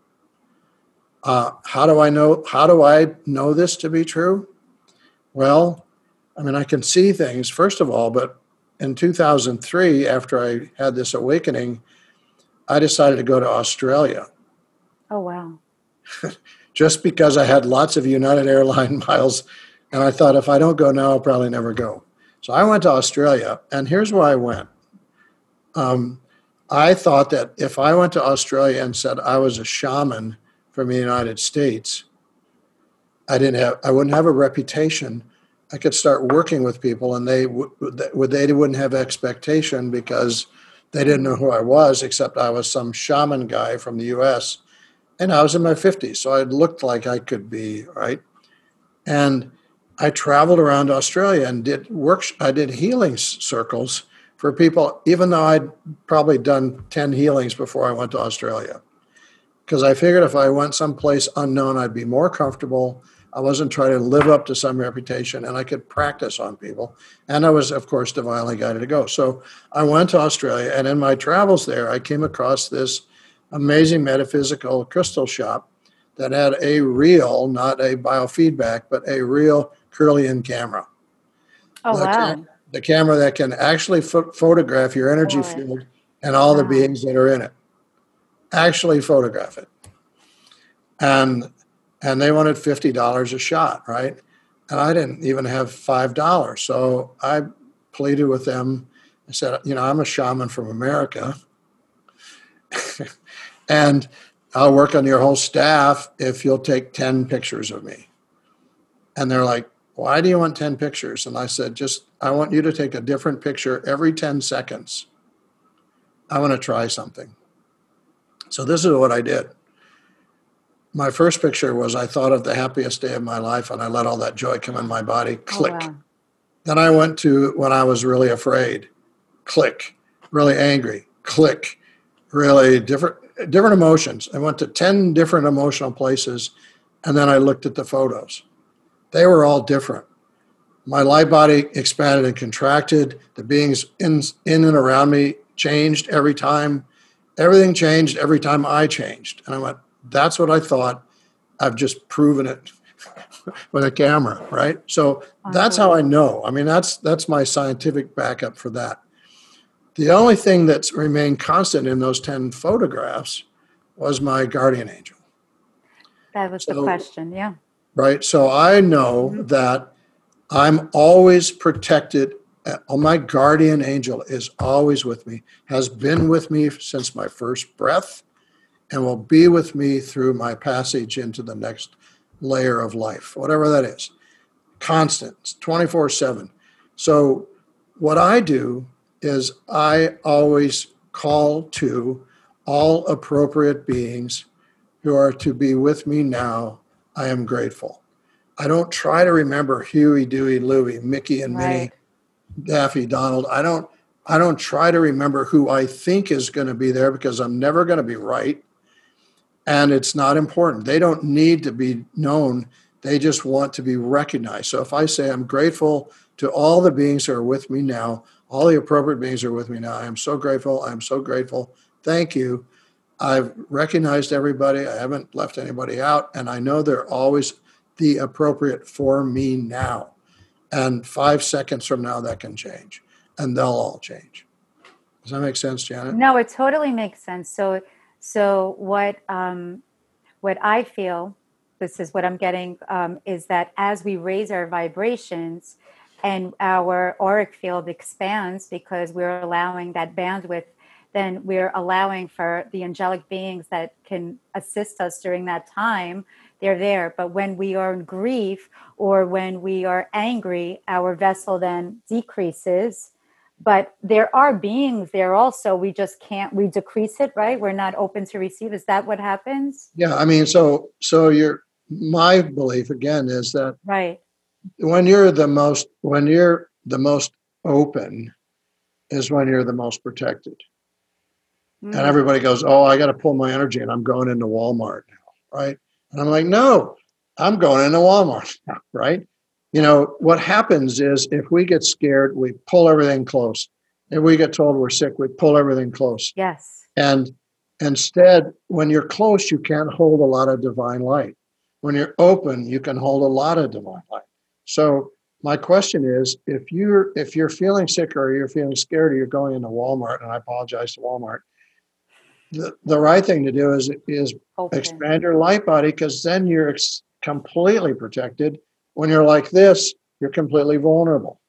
Uh, how do I know? How do I know this to be true? Well, I mean, I can see things first of all, but in 2003, after I had this awakening, I decided to go to Australia Oh wow. *laughs* just because I had lots of United Airline *laughs* miles. And I thought if I don't go now, I'll probably never go. So I went to Australia, and here's why I went. Um, I thought that if I went to Australia and said I was a shaman from the United States, I didn't have, I wouldn't have a reputation. I could start working with people, and they would, they wouldn't have expectation because they didn't know who I was, except I was some shaman guy from the U.S and I was in my 50s, so I looked like I could be right. And I traveled around Australia and did work. I did healing circles for people, even though I'd probably done 10 healings before I went to Australia. Because I figured if I went someplace unknown, I'd be more comfortable. I wasn't trying to live up to some reputation and I could practice on people. And I was, of course, divinely guided to go. So I went to Australia, and in my travels there, I came across this amazing metaphysical crystal shop that had a real, not a biofeedback, but a real Kirlian camera. Oh The wow. cam- the camera that can actually pho- photograph your energy field and all the beings that are in it. Actually photograph it. And and they wanted fifty dollars a shot, right? And I didn't even have five dollars. So I pleaded with them. I said, you know, I'm a shaman from America. *laughs* and I'll work on your whole staff if you'll take 10 pictures of me. And they're like, why do you want 10 pictures? And I said, just, I want you to take a different picture every 10 seconds. I want to try something. So this is what I did. My first picture was I thought of the happiest day of my life and I let all that joy come in my body. Oh, Click. wow. Then I went to when I was really afraid. Click. Really angry. Click. Really different different emotions. I went to 10 different emotional places and then I looked at the photos. They were all different. My light body expanded and contracted. The beings in in and around me changed every time. Everything changed every time I changed. And I went, that's what I thought. I've just proven it *laughs* with a camera, right? So that's how I know. I mean, that's that's my scientific backup for that. The only thing that's remained constant in those 10 photographs was my guardian angel, That was the question. Yeah. right? So I know mm-hmm. that I'm always protected. Uh, My guardian angel is always with me, has been with me since my first breath, and will be with me through my passage into the next layer of life, whatever that is. Constant, 24 7. So, what I do is I always call to all appropriate beings who are to be with me now. I am grateful. I don't try to remember Huey, Dewey, Louie, Mickey, and Minnie, Right. Daffy, Donald. I don't. I don't try to remember who I think is going to be there because I'm never going to be right, and it's not important. They don't need to be known. They just want to be recognized. So if I say I'm grateful to all the beings who are with me now, all the appropriate beings are with me now. I am so grateful. I'm so grateful. Thank you. I've recognized everybody. I haven't left anybody out, and I know they're always the appropriate for me now. And five seconds from now, that can change, and they'll all change. Does that make sense, Janet? No, it totally makes sense. So, so what um, what I feel this is what I'm getting, um, is that as we raise our vibrations and our auric field expands because we're allowing that bandwidth, then we're allowing for the angelic beings that can assist us during that time. They're there. But when we are in grief or when we are angry, our vessel then decreases. But there are beings there also. We just can't we decrease it right? We're not open to receive. Is that what happens? Yeah i mean so so your my belief again is that right. when you're the most when you're the most open is when you're the most protected. Mm. and everybody goes oh i got to pull my energy and i'm going into walmart now right and i'm like no i'm going into walmart now right you know, what happens is if we get scared, we pull everything close. If we get told we're sick, we pull everything close. Yes. And instead, when you're close, you can't hold a lot of divine light. When you're open, you can hold a lot of divine light. So my question is if you're if you're feeling sick or you're feeling scared or you're going into Walmart, and I apologize to Walmart, the, the right thing to do is is Open. expand your light body because then you're ex- completely protected when you're like this, you're completely vulnerable.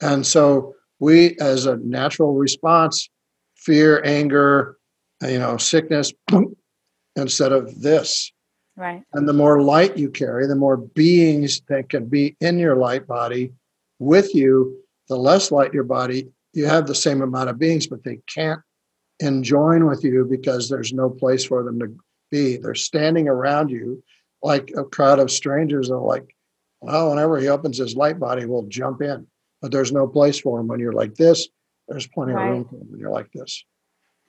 And so we, as a natural response, fear, anger, you know, sickness, *clears throat* instead of this. Right. And the more light you carry, the more beings that can be in your light body with you, the less light your body, you have the same amount of beings, but they can't enjoin with you because there's no place for them to be. They're standing around you like a crowd of strangers are like, well, whenever he opens his light body, we'll jump in. But there's no place for him when you're like this. There's plenty right. of room for him when you're like this.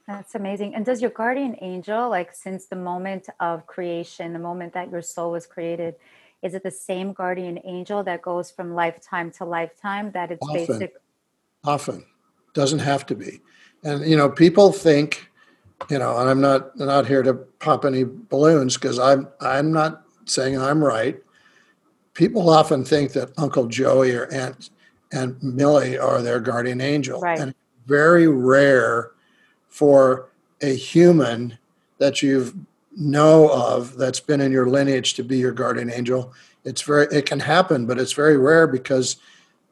That's amazing. And does your guardian angel, like since the moment of creation, the moment that your soul was created, is it the same guardian angel that goes from lifetime to lifetime? That it's often, basic. Often, doesn't have to be. And you know, people think, you know, and I'm not not here to pop any balloons because I'm I'm not saying I'm right people often think that Uncle Joey or Aunt and Millie are their guardian angel, right. and very rare for a human that you've know of that's been in your lineage to be your guardian angel. It's very it can happen, but it's very rare because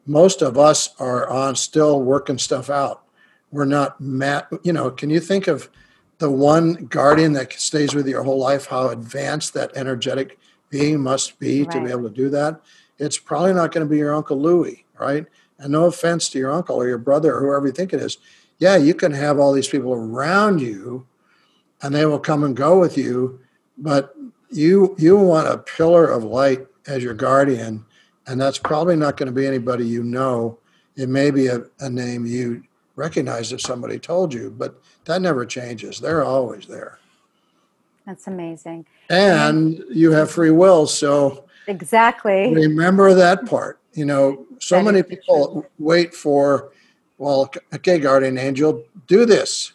most of us are on still working stuff out. We're not mat. You know, can you think of the one guardian that stays with you your whole life? How advanced that energetic being must be right. to be able to do that. It's probably not going to be your Uncle Louie, right? And no offense to your uncle or your brother or whoever you think it is. Yeah, you can have all these people around you and they will come and go with you, but you you want a pillar of light as your guardian, and that's probably not going to be anybody you know. It may be a, a name you recognize if somebody told you, but that never changes. They're always there. That's amazing. And you have free will. So exactly remember that part. You know, so that many people wait for, well, okay, guardian angel, do this.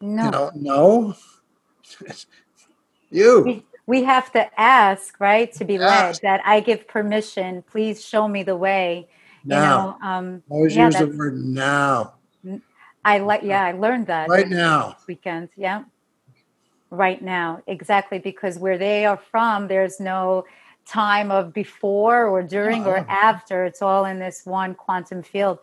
No. You know, no. *laughs* you. We, we have to ask, right, to be ask. led. That I give permission. Please show me the way. Now. You know, um, always yeah, use the word now. I like. Yeah, I learned that right now. Weekend. Yeah right now exactly because where they are from there's no time of before or during or after it's all in this one quantum field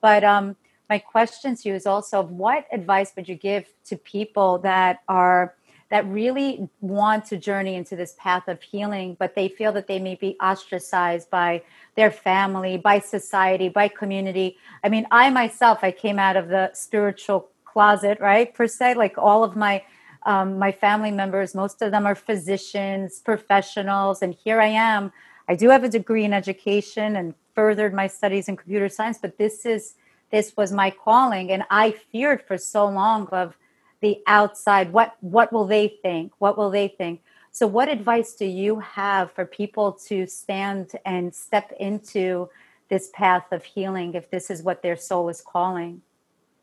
but um my question to you is also what advice would you give to people that are that really want to journey into this path of healing but they feel that they may be ostracized by their family by society by community i mean i myself i came out of the spiritual closet right per se like all of my um, my family members, most of them are physicians, professionals, and here I am. I do have a degree in education and furthered my studies in computer science, but this is this was my calling, and I feared for so long of the outside. What what will they think? What will they think? So, what advice do you have for people to stand and step into this path of healing if this is what their soul is calling?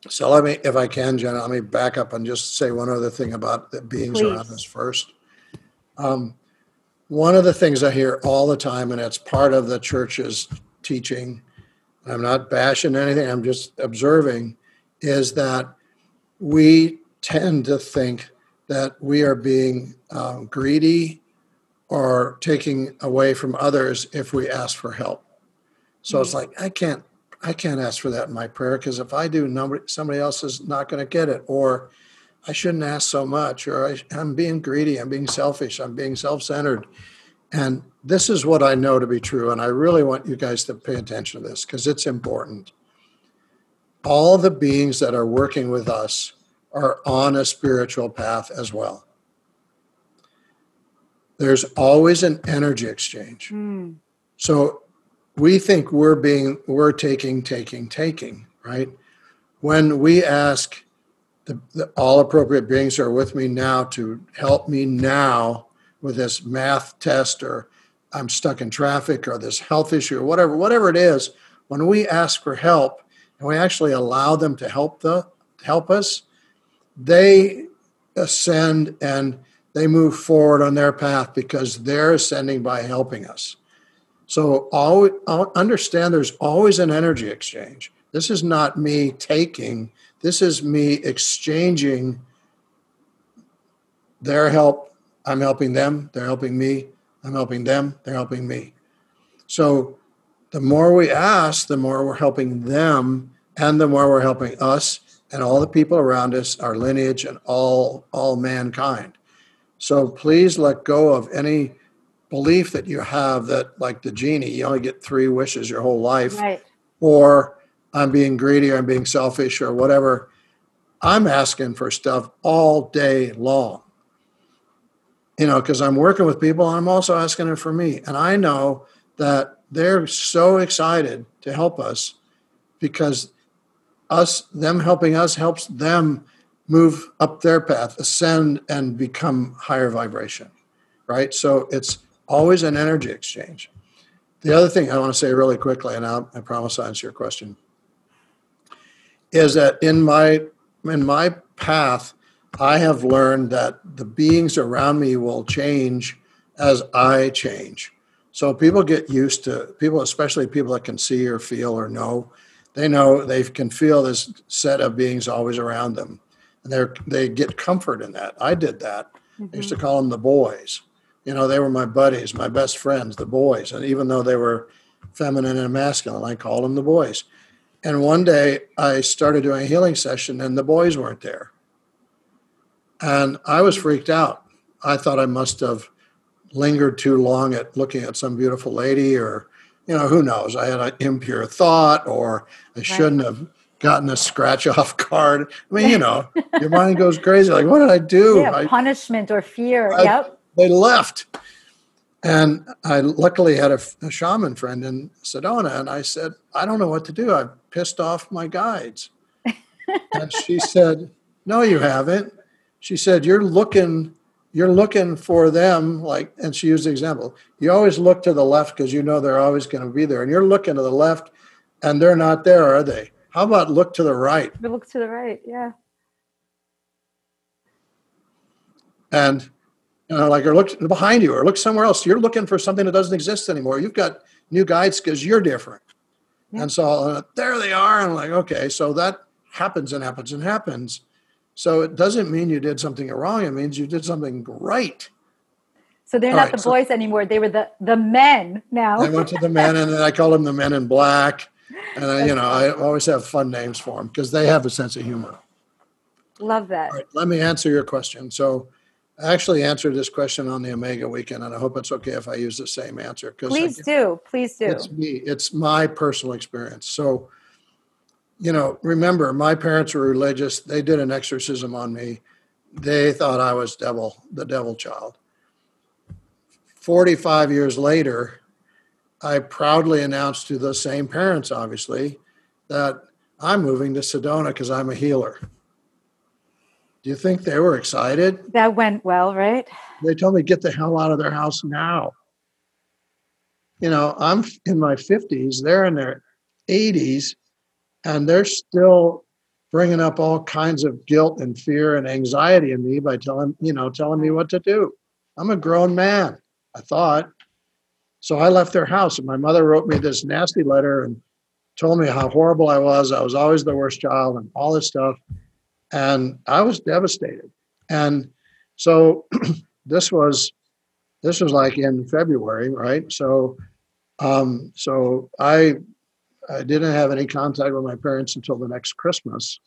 So let me, if I can, Jenna, let me back up and just say one other thing about the beings Please. around us first. Um, one of the things I hear all the time, and it's part of the church's teaching, I'm not bashing anything, I'm just observing, is that we tend to think that we are being um, greedy or taking away from others if we ask for help. So it's like I can't I can't ask for that in my prayer because if I do, nobody somebody else is not going to get it, or I shouldn't ask so much, or I, I'm being greedy, I'm being selfish, I'm being self-centered, and this is what I know to be true, and I really want you guys to pay attention to this because it's important. All the beings that are working with us are on a spiritual path as well. There's always an energy exchange. Mm. So we think we're being we're taking taking taking right when we ask the, the, all appropriate beings are with me now to help me now with this math test or i'm stuck in traffic or this health issue or whatever whatever it is when we ask for help and we actually allow them to help the help us they ascend and they move forward on their path because they're ascending by helping us so always, understand there's always an energy exchange. This is not me taking, this is me exchanging their help. I'm helping them, they're helping me. I'm helping them, they're helping me. So the more we ask, the more we're helping them, and the more we're helping us and all the people around us, our lineage, and all all mankind. So please let go of any belief that you have that like the genie you only get three wishes your whole life right. or i'm being greedy or i'm being selfish or whatever i'm asking for stuff all day long you know because i'm working with people and i'm also asking it for me and i know that they're so excited to help us because us them helping us helps them move up their path ascend and become higher vibration right so it's always an energy exchange. The other thing I want to say really quickly, and I'll, I promise I'll answer your question, is that in my in my path, I have learned that the beings around me will change as I change. So people get used to people, especially people that can see or feel or know. They know they can feel this set of beings always around them, and they they get comfort in that. I did that. Mm-hmm. I used to call them the boys you know, they were my buddies, my best friends, the boys. And even though they were feminine and masculine, I called them the boys. And one day I started doing a healing session and the boys weren't there. And I was freaked out. I thought I must have lingered too long at looking at some beautiful lady or, you know, who knows? I had an impure thought or I shouldn't have gotten a scratch *laughs* off card. I mean, you *laughs* know, your mind goes crazy. Like, what did I do? Yeah, I, punishment or fear. I, yep they left. And I luckily had a, a, shaman friend in Sedona, and I said, I don't know what to do. I've pissed off my guides. *laughs* and she said, No, you haven't. She said, You're looking, you're looking for them, like, and she used the example. You always look to the left because you know they're always going to be there. And you're looking to the left and they're not there, are they? How about look to the right? Look to the right, yeah. And you know, like or look behind you or look somewhere else. You're looking for something that doesn't exist anymore. You've got new guides because you're different. Yeah. And so uh, there they are. And I'm like, okay, so that happens and happens and happens. So it doesn't mean you did something wrong. It means you did something right. So they're All not right, the so boys anymore. They were the the men now. I went to the men, and then I called them the men in black. And I, you know, I always have fun names for them because they have a sense of humor. Love that. Right, let me answer your question. So I actually answered this question on the Omega weekend, and I hope it's okay if I use the same answer. Please do. Please do. It's me. It's my personal experience. So, you know, remember, my parents were religious. They did an exorcism on me. They thought I was devil, the devil child. 45 years later, I proudly announced to the same parents, obviously, that I'm moving to Sedona because I'm a healer. Do you think they were excited? That went well, right? They told me get the hell out of their house now. You know, I'm in my 50s, they're in their 80s, and they're still bringing up all kinds of guilt and fear and anxiety in me by telling, you know, telling me what to do. I'm a grown man, I thought. So I left their house, and my mother wrote me this nasty letter and told me how horrible I was. I was always the worst child and all this stuff. And I was devastated. And so *clears throat* this was this was like in February, right? So, um, so I I didn't have any contact with my parents until the next Christmas.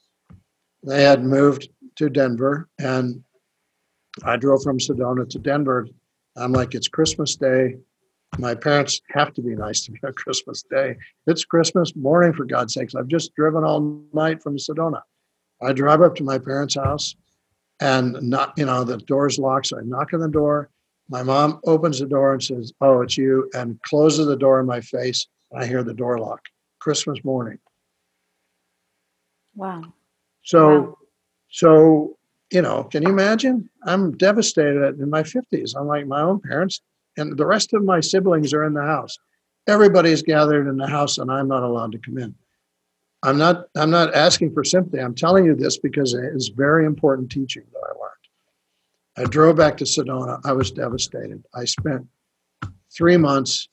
They had moved to Denver, and I drove from Sedona to Denver. I'm like, it's Christmas Day. My parents have to be nice to me on *laughs* Christmas Day. It's Christmas morning, for God's sakes. I've just driven all night from Sedona. I drive up to my parents' house, and not, you know, the door's locked. So I knock on the door. My mom opens the door and says, "Oh, it's you," and closes the door in my face. I hear the door lock. Christmas morning. Wow. So, Wow. so you know, can you imagine? I'm devastated in my 50s. I'm like my own parents, and the rest of my siblings are in the house. Everybody's gathered in the house, and I'm not allowed to come in. I'm not. I'm not asking for sympathy. I'm telling you this because it's very important teaching that I learned. I drove back to Sedona. I was devastated. I spent three months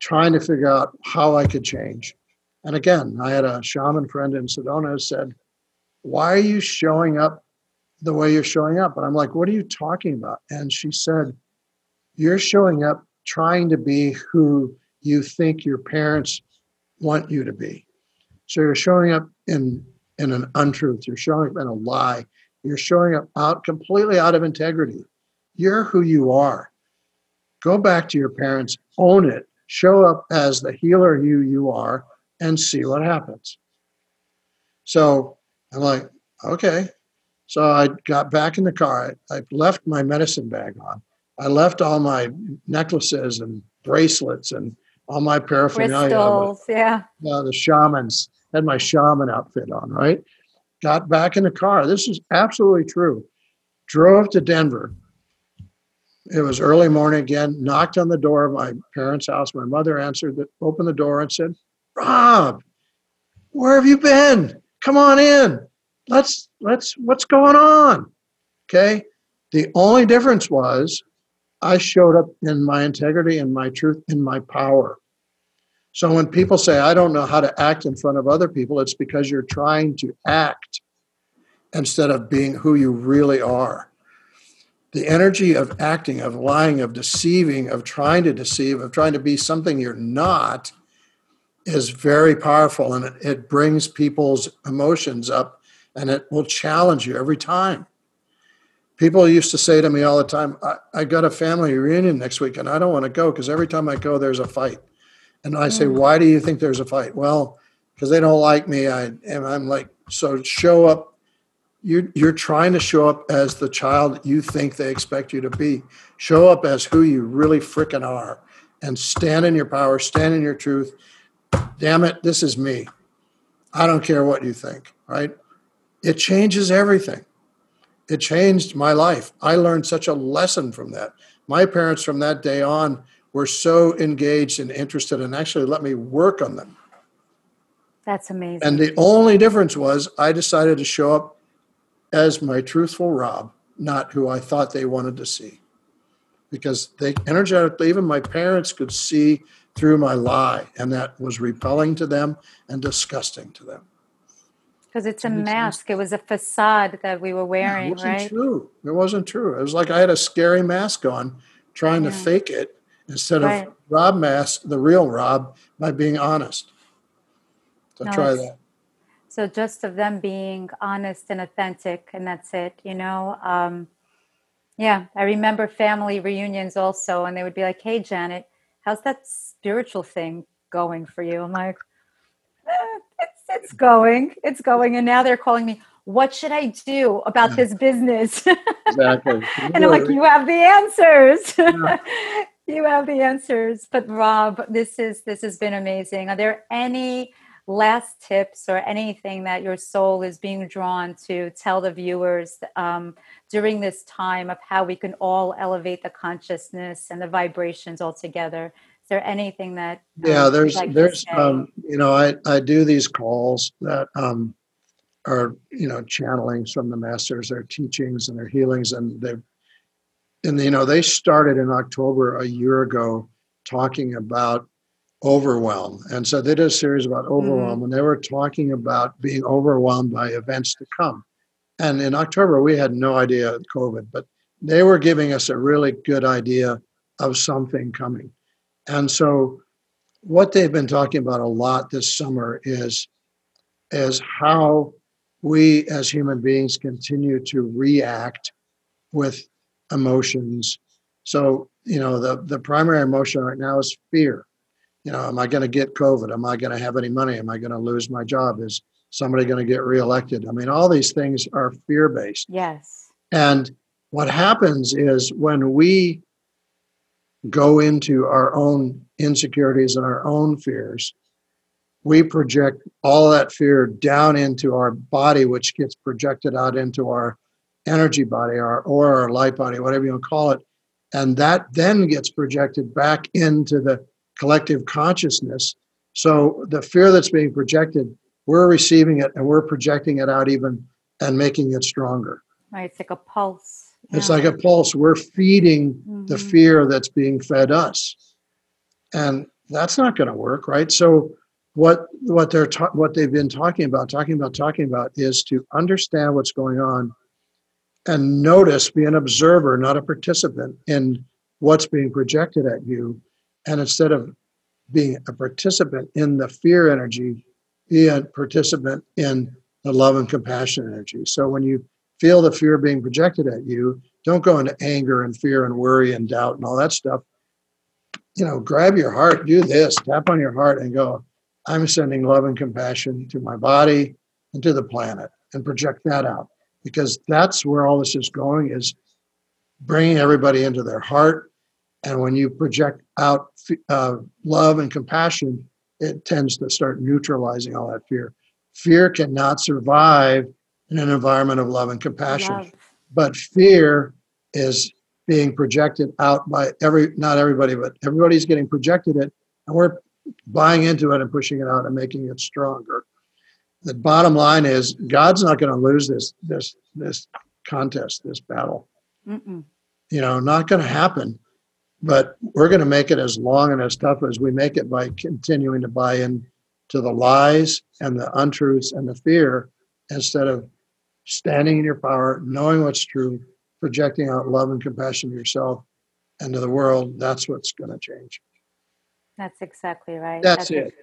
trying to figure out how I could change. And again, I had a shaman friend in Sedona who said, Why are you showing up the way you're showing up? And I'm like, What are you talking about? And she said, You're showing up trying to be who you think your parents want you to be. So you're showing up in, in an untruth, you're showing up in a lie, you're showing up out completely out of integrity. You're who you are. Go back to your parents, own it, show up as the healer you you are, and see what happens. So I'm like, okay. So I got back in the car. I, I left my medicine bag on. I left all my necklaces and bracelets and all my paraphernalia. Crystals. Yeah. Uh, the shamans had my shaman outfit on, right? Got back in the car. This is absolutely true. Drove to Denver. It was early morning again, knocked on the door of my parents' house. My mother answered, the, opened the door and said, Rob, where have you been? Come on in. Let's, let's, what's going on? Okay. The only difference was I showed up in my integrity and my truth, in my power. So when people say, I don't know how to act in front of other people, it's because you're trying to act instead of being who you really are. The energy of acting, of lying, of deceiving, of trying to deceive, of trying to be something you're not is very powerful and it, it brings people's emotions up and it will challenge you every time. People used to say to me all the time, I, I got a family reunion next week and I don't want to go because every time I go, there's a fight. And I say, Mm. why do you think there's a fight? Well, because they don't like me. I and I'm like, so show up. You you're trying to show up as the child you think they expect you to be. Show up as who you really freaking are, and stand in your power, stand in your truth. Damn it, this is me. I don't care what you think. Right? It changes everything. It changed my life. I learned such a lesson from that. My parents from that day on were so engaged and interested and actually let me work on them. That's amazing. And the only difference was I decided to show up as my truthful Rob, not who I thought they wanted to see. Because they energetically, even my parents could see through my lie, and that was repelling to them and disgusting to them. Because it's a mask. It was a facade that we were wearing. it wasn't right? true. It wasn't true. It was like I had a scary mask on, trying to fake it instead of Rob mask, the real Rob, by being honest. So No, try that. So just of them being honest and authentic, and that's it, you know. Um, yeah, I remember family reunions also, and they would be like, "Hey, Janet, how's that spiritual thing going for you?" I'm like, eh, "It's it's going, it's going." And now they're calling me, "What should I do about Yeah. this business?" Exactly. *laughs* and I'm like, "You have the answers." *laughs* you have the answers. But Rob, this is this has been amazing. Are there any last tips or anything that your soul is being drawn to tell the viewers um, during this time of how we can all elevate the consciousness and the vibrations all together? There anything that um, yeah there's like there's um you know i i do these calls that um are you know channelings from the masters their teachings and their healings and they and you know they started in october a year ago talking about overwhelm. And so they did a series about overwhelm and they were talking about being overwhelmed by events to come. And in october we had no idea of covid but they were giving us a really good idea of something coming. And so what they've been talking about a lot this summer is is how we as human beings continue to react with emotions. So, you know, the, the primary emotion right now is fear. You know, am I going to get COVID? Am I going to have any money? Am I going to lose my job? Is somebody going to get reelected? I mean, all these things are fear based. Yes. And what happens is when we go into our own insecurities and our own fears, we project all that fear down into our body, which gets projected out into our energy body, our aura, our light body, whatever you want to call it. And that then gets projected back into the collective consciousness. So the fear that's being projected, we're receiving it and we're projecting it out even and making it stronger. Right. It's like a pulse. It's like a pulse. We're feeding mm-hmm. the fear that's being fed us. And that's not going to work, right? So what what they're ta- what they've been talking about, talking about, talking about is to understand what's going on and notice, be an observer, not a participant in what's being projected at you. And instead of being a participant in the fear energy, be a participant in the love and compassion energy. So when you feel the fear being projected at you, don't go into anger and fear and worry and doubt and all that stuff. You know, grab your heart, do this, tap on your heart and go, I'm sending love and compassion to my body and to the planet and project that out. Because that's where all this is going is bringing everybody into their heart. And when you project out uh, love and compassion it tends to start neutralizing all that fear. Fear cannot survive in an environment of love and compassion love. but fear is being projected out by every not everybody but everybody's getting projected it and we're buying into it and pushing it out and making it stronger the bottom line is God's not going to lose this this this contest, this battle. Mm-mm. You know, not going to happen. But we're going to make it as long and as tough as we make it by continuing to buy in to the lies and the untruths and the fear instead of standing in your power, knowing what's true, projecting out love and compassion to yourself and to the world. That's what's going to change. That's exactly right. That's, That's it.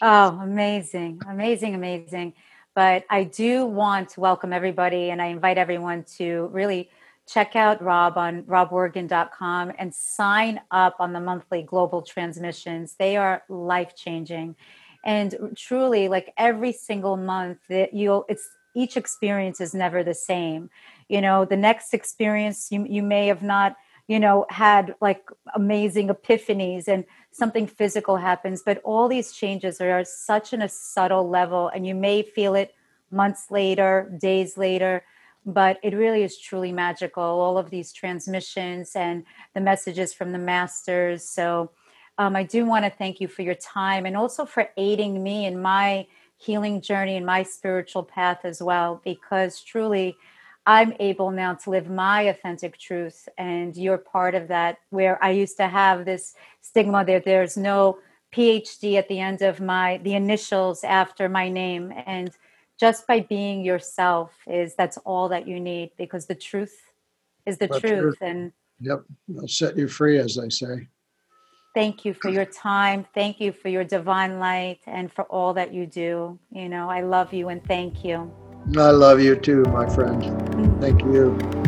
Oh, amazing, amazing, amazing. But I do want to welcome everybody and I invite everyone to really check out Rob on robwergin.com and sign up on the monthly global transmissions. They are life changing. And truly, like every single month, that you'll it's each experience is never the same. You know, the next experience you you may have not you know had like amazing epiphanies and something physical happens but all these changes are such in a subtle level and you may feel it months later days later but it really is truly magical all of these transmissions and the messages from the masters so um, i do want to thank you for your time and also for aiding me in my healing journey and my spiritual path as well because truly I'm able now to live my authentic truth, and you're part of that. Where I used to have this stigma that there's no PhD at the end of my the initials after my name, and just by being yourself is that's all that you need because the truth is the that's truth. And yep, I'll set you free, as they say. Thank you for your time. Thank you for your divine light and for all that you do. You know, I love you and thank you. I love you too, my friend. Mm. Thank you.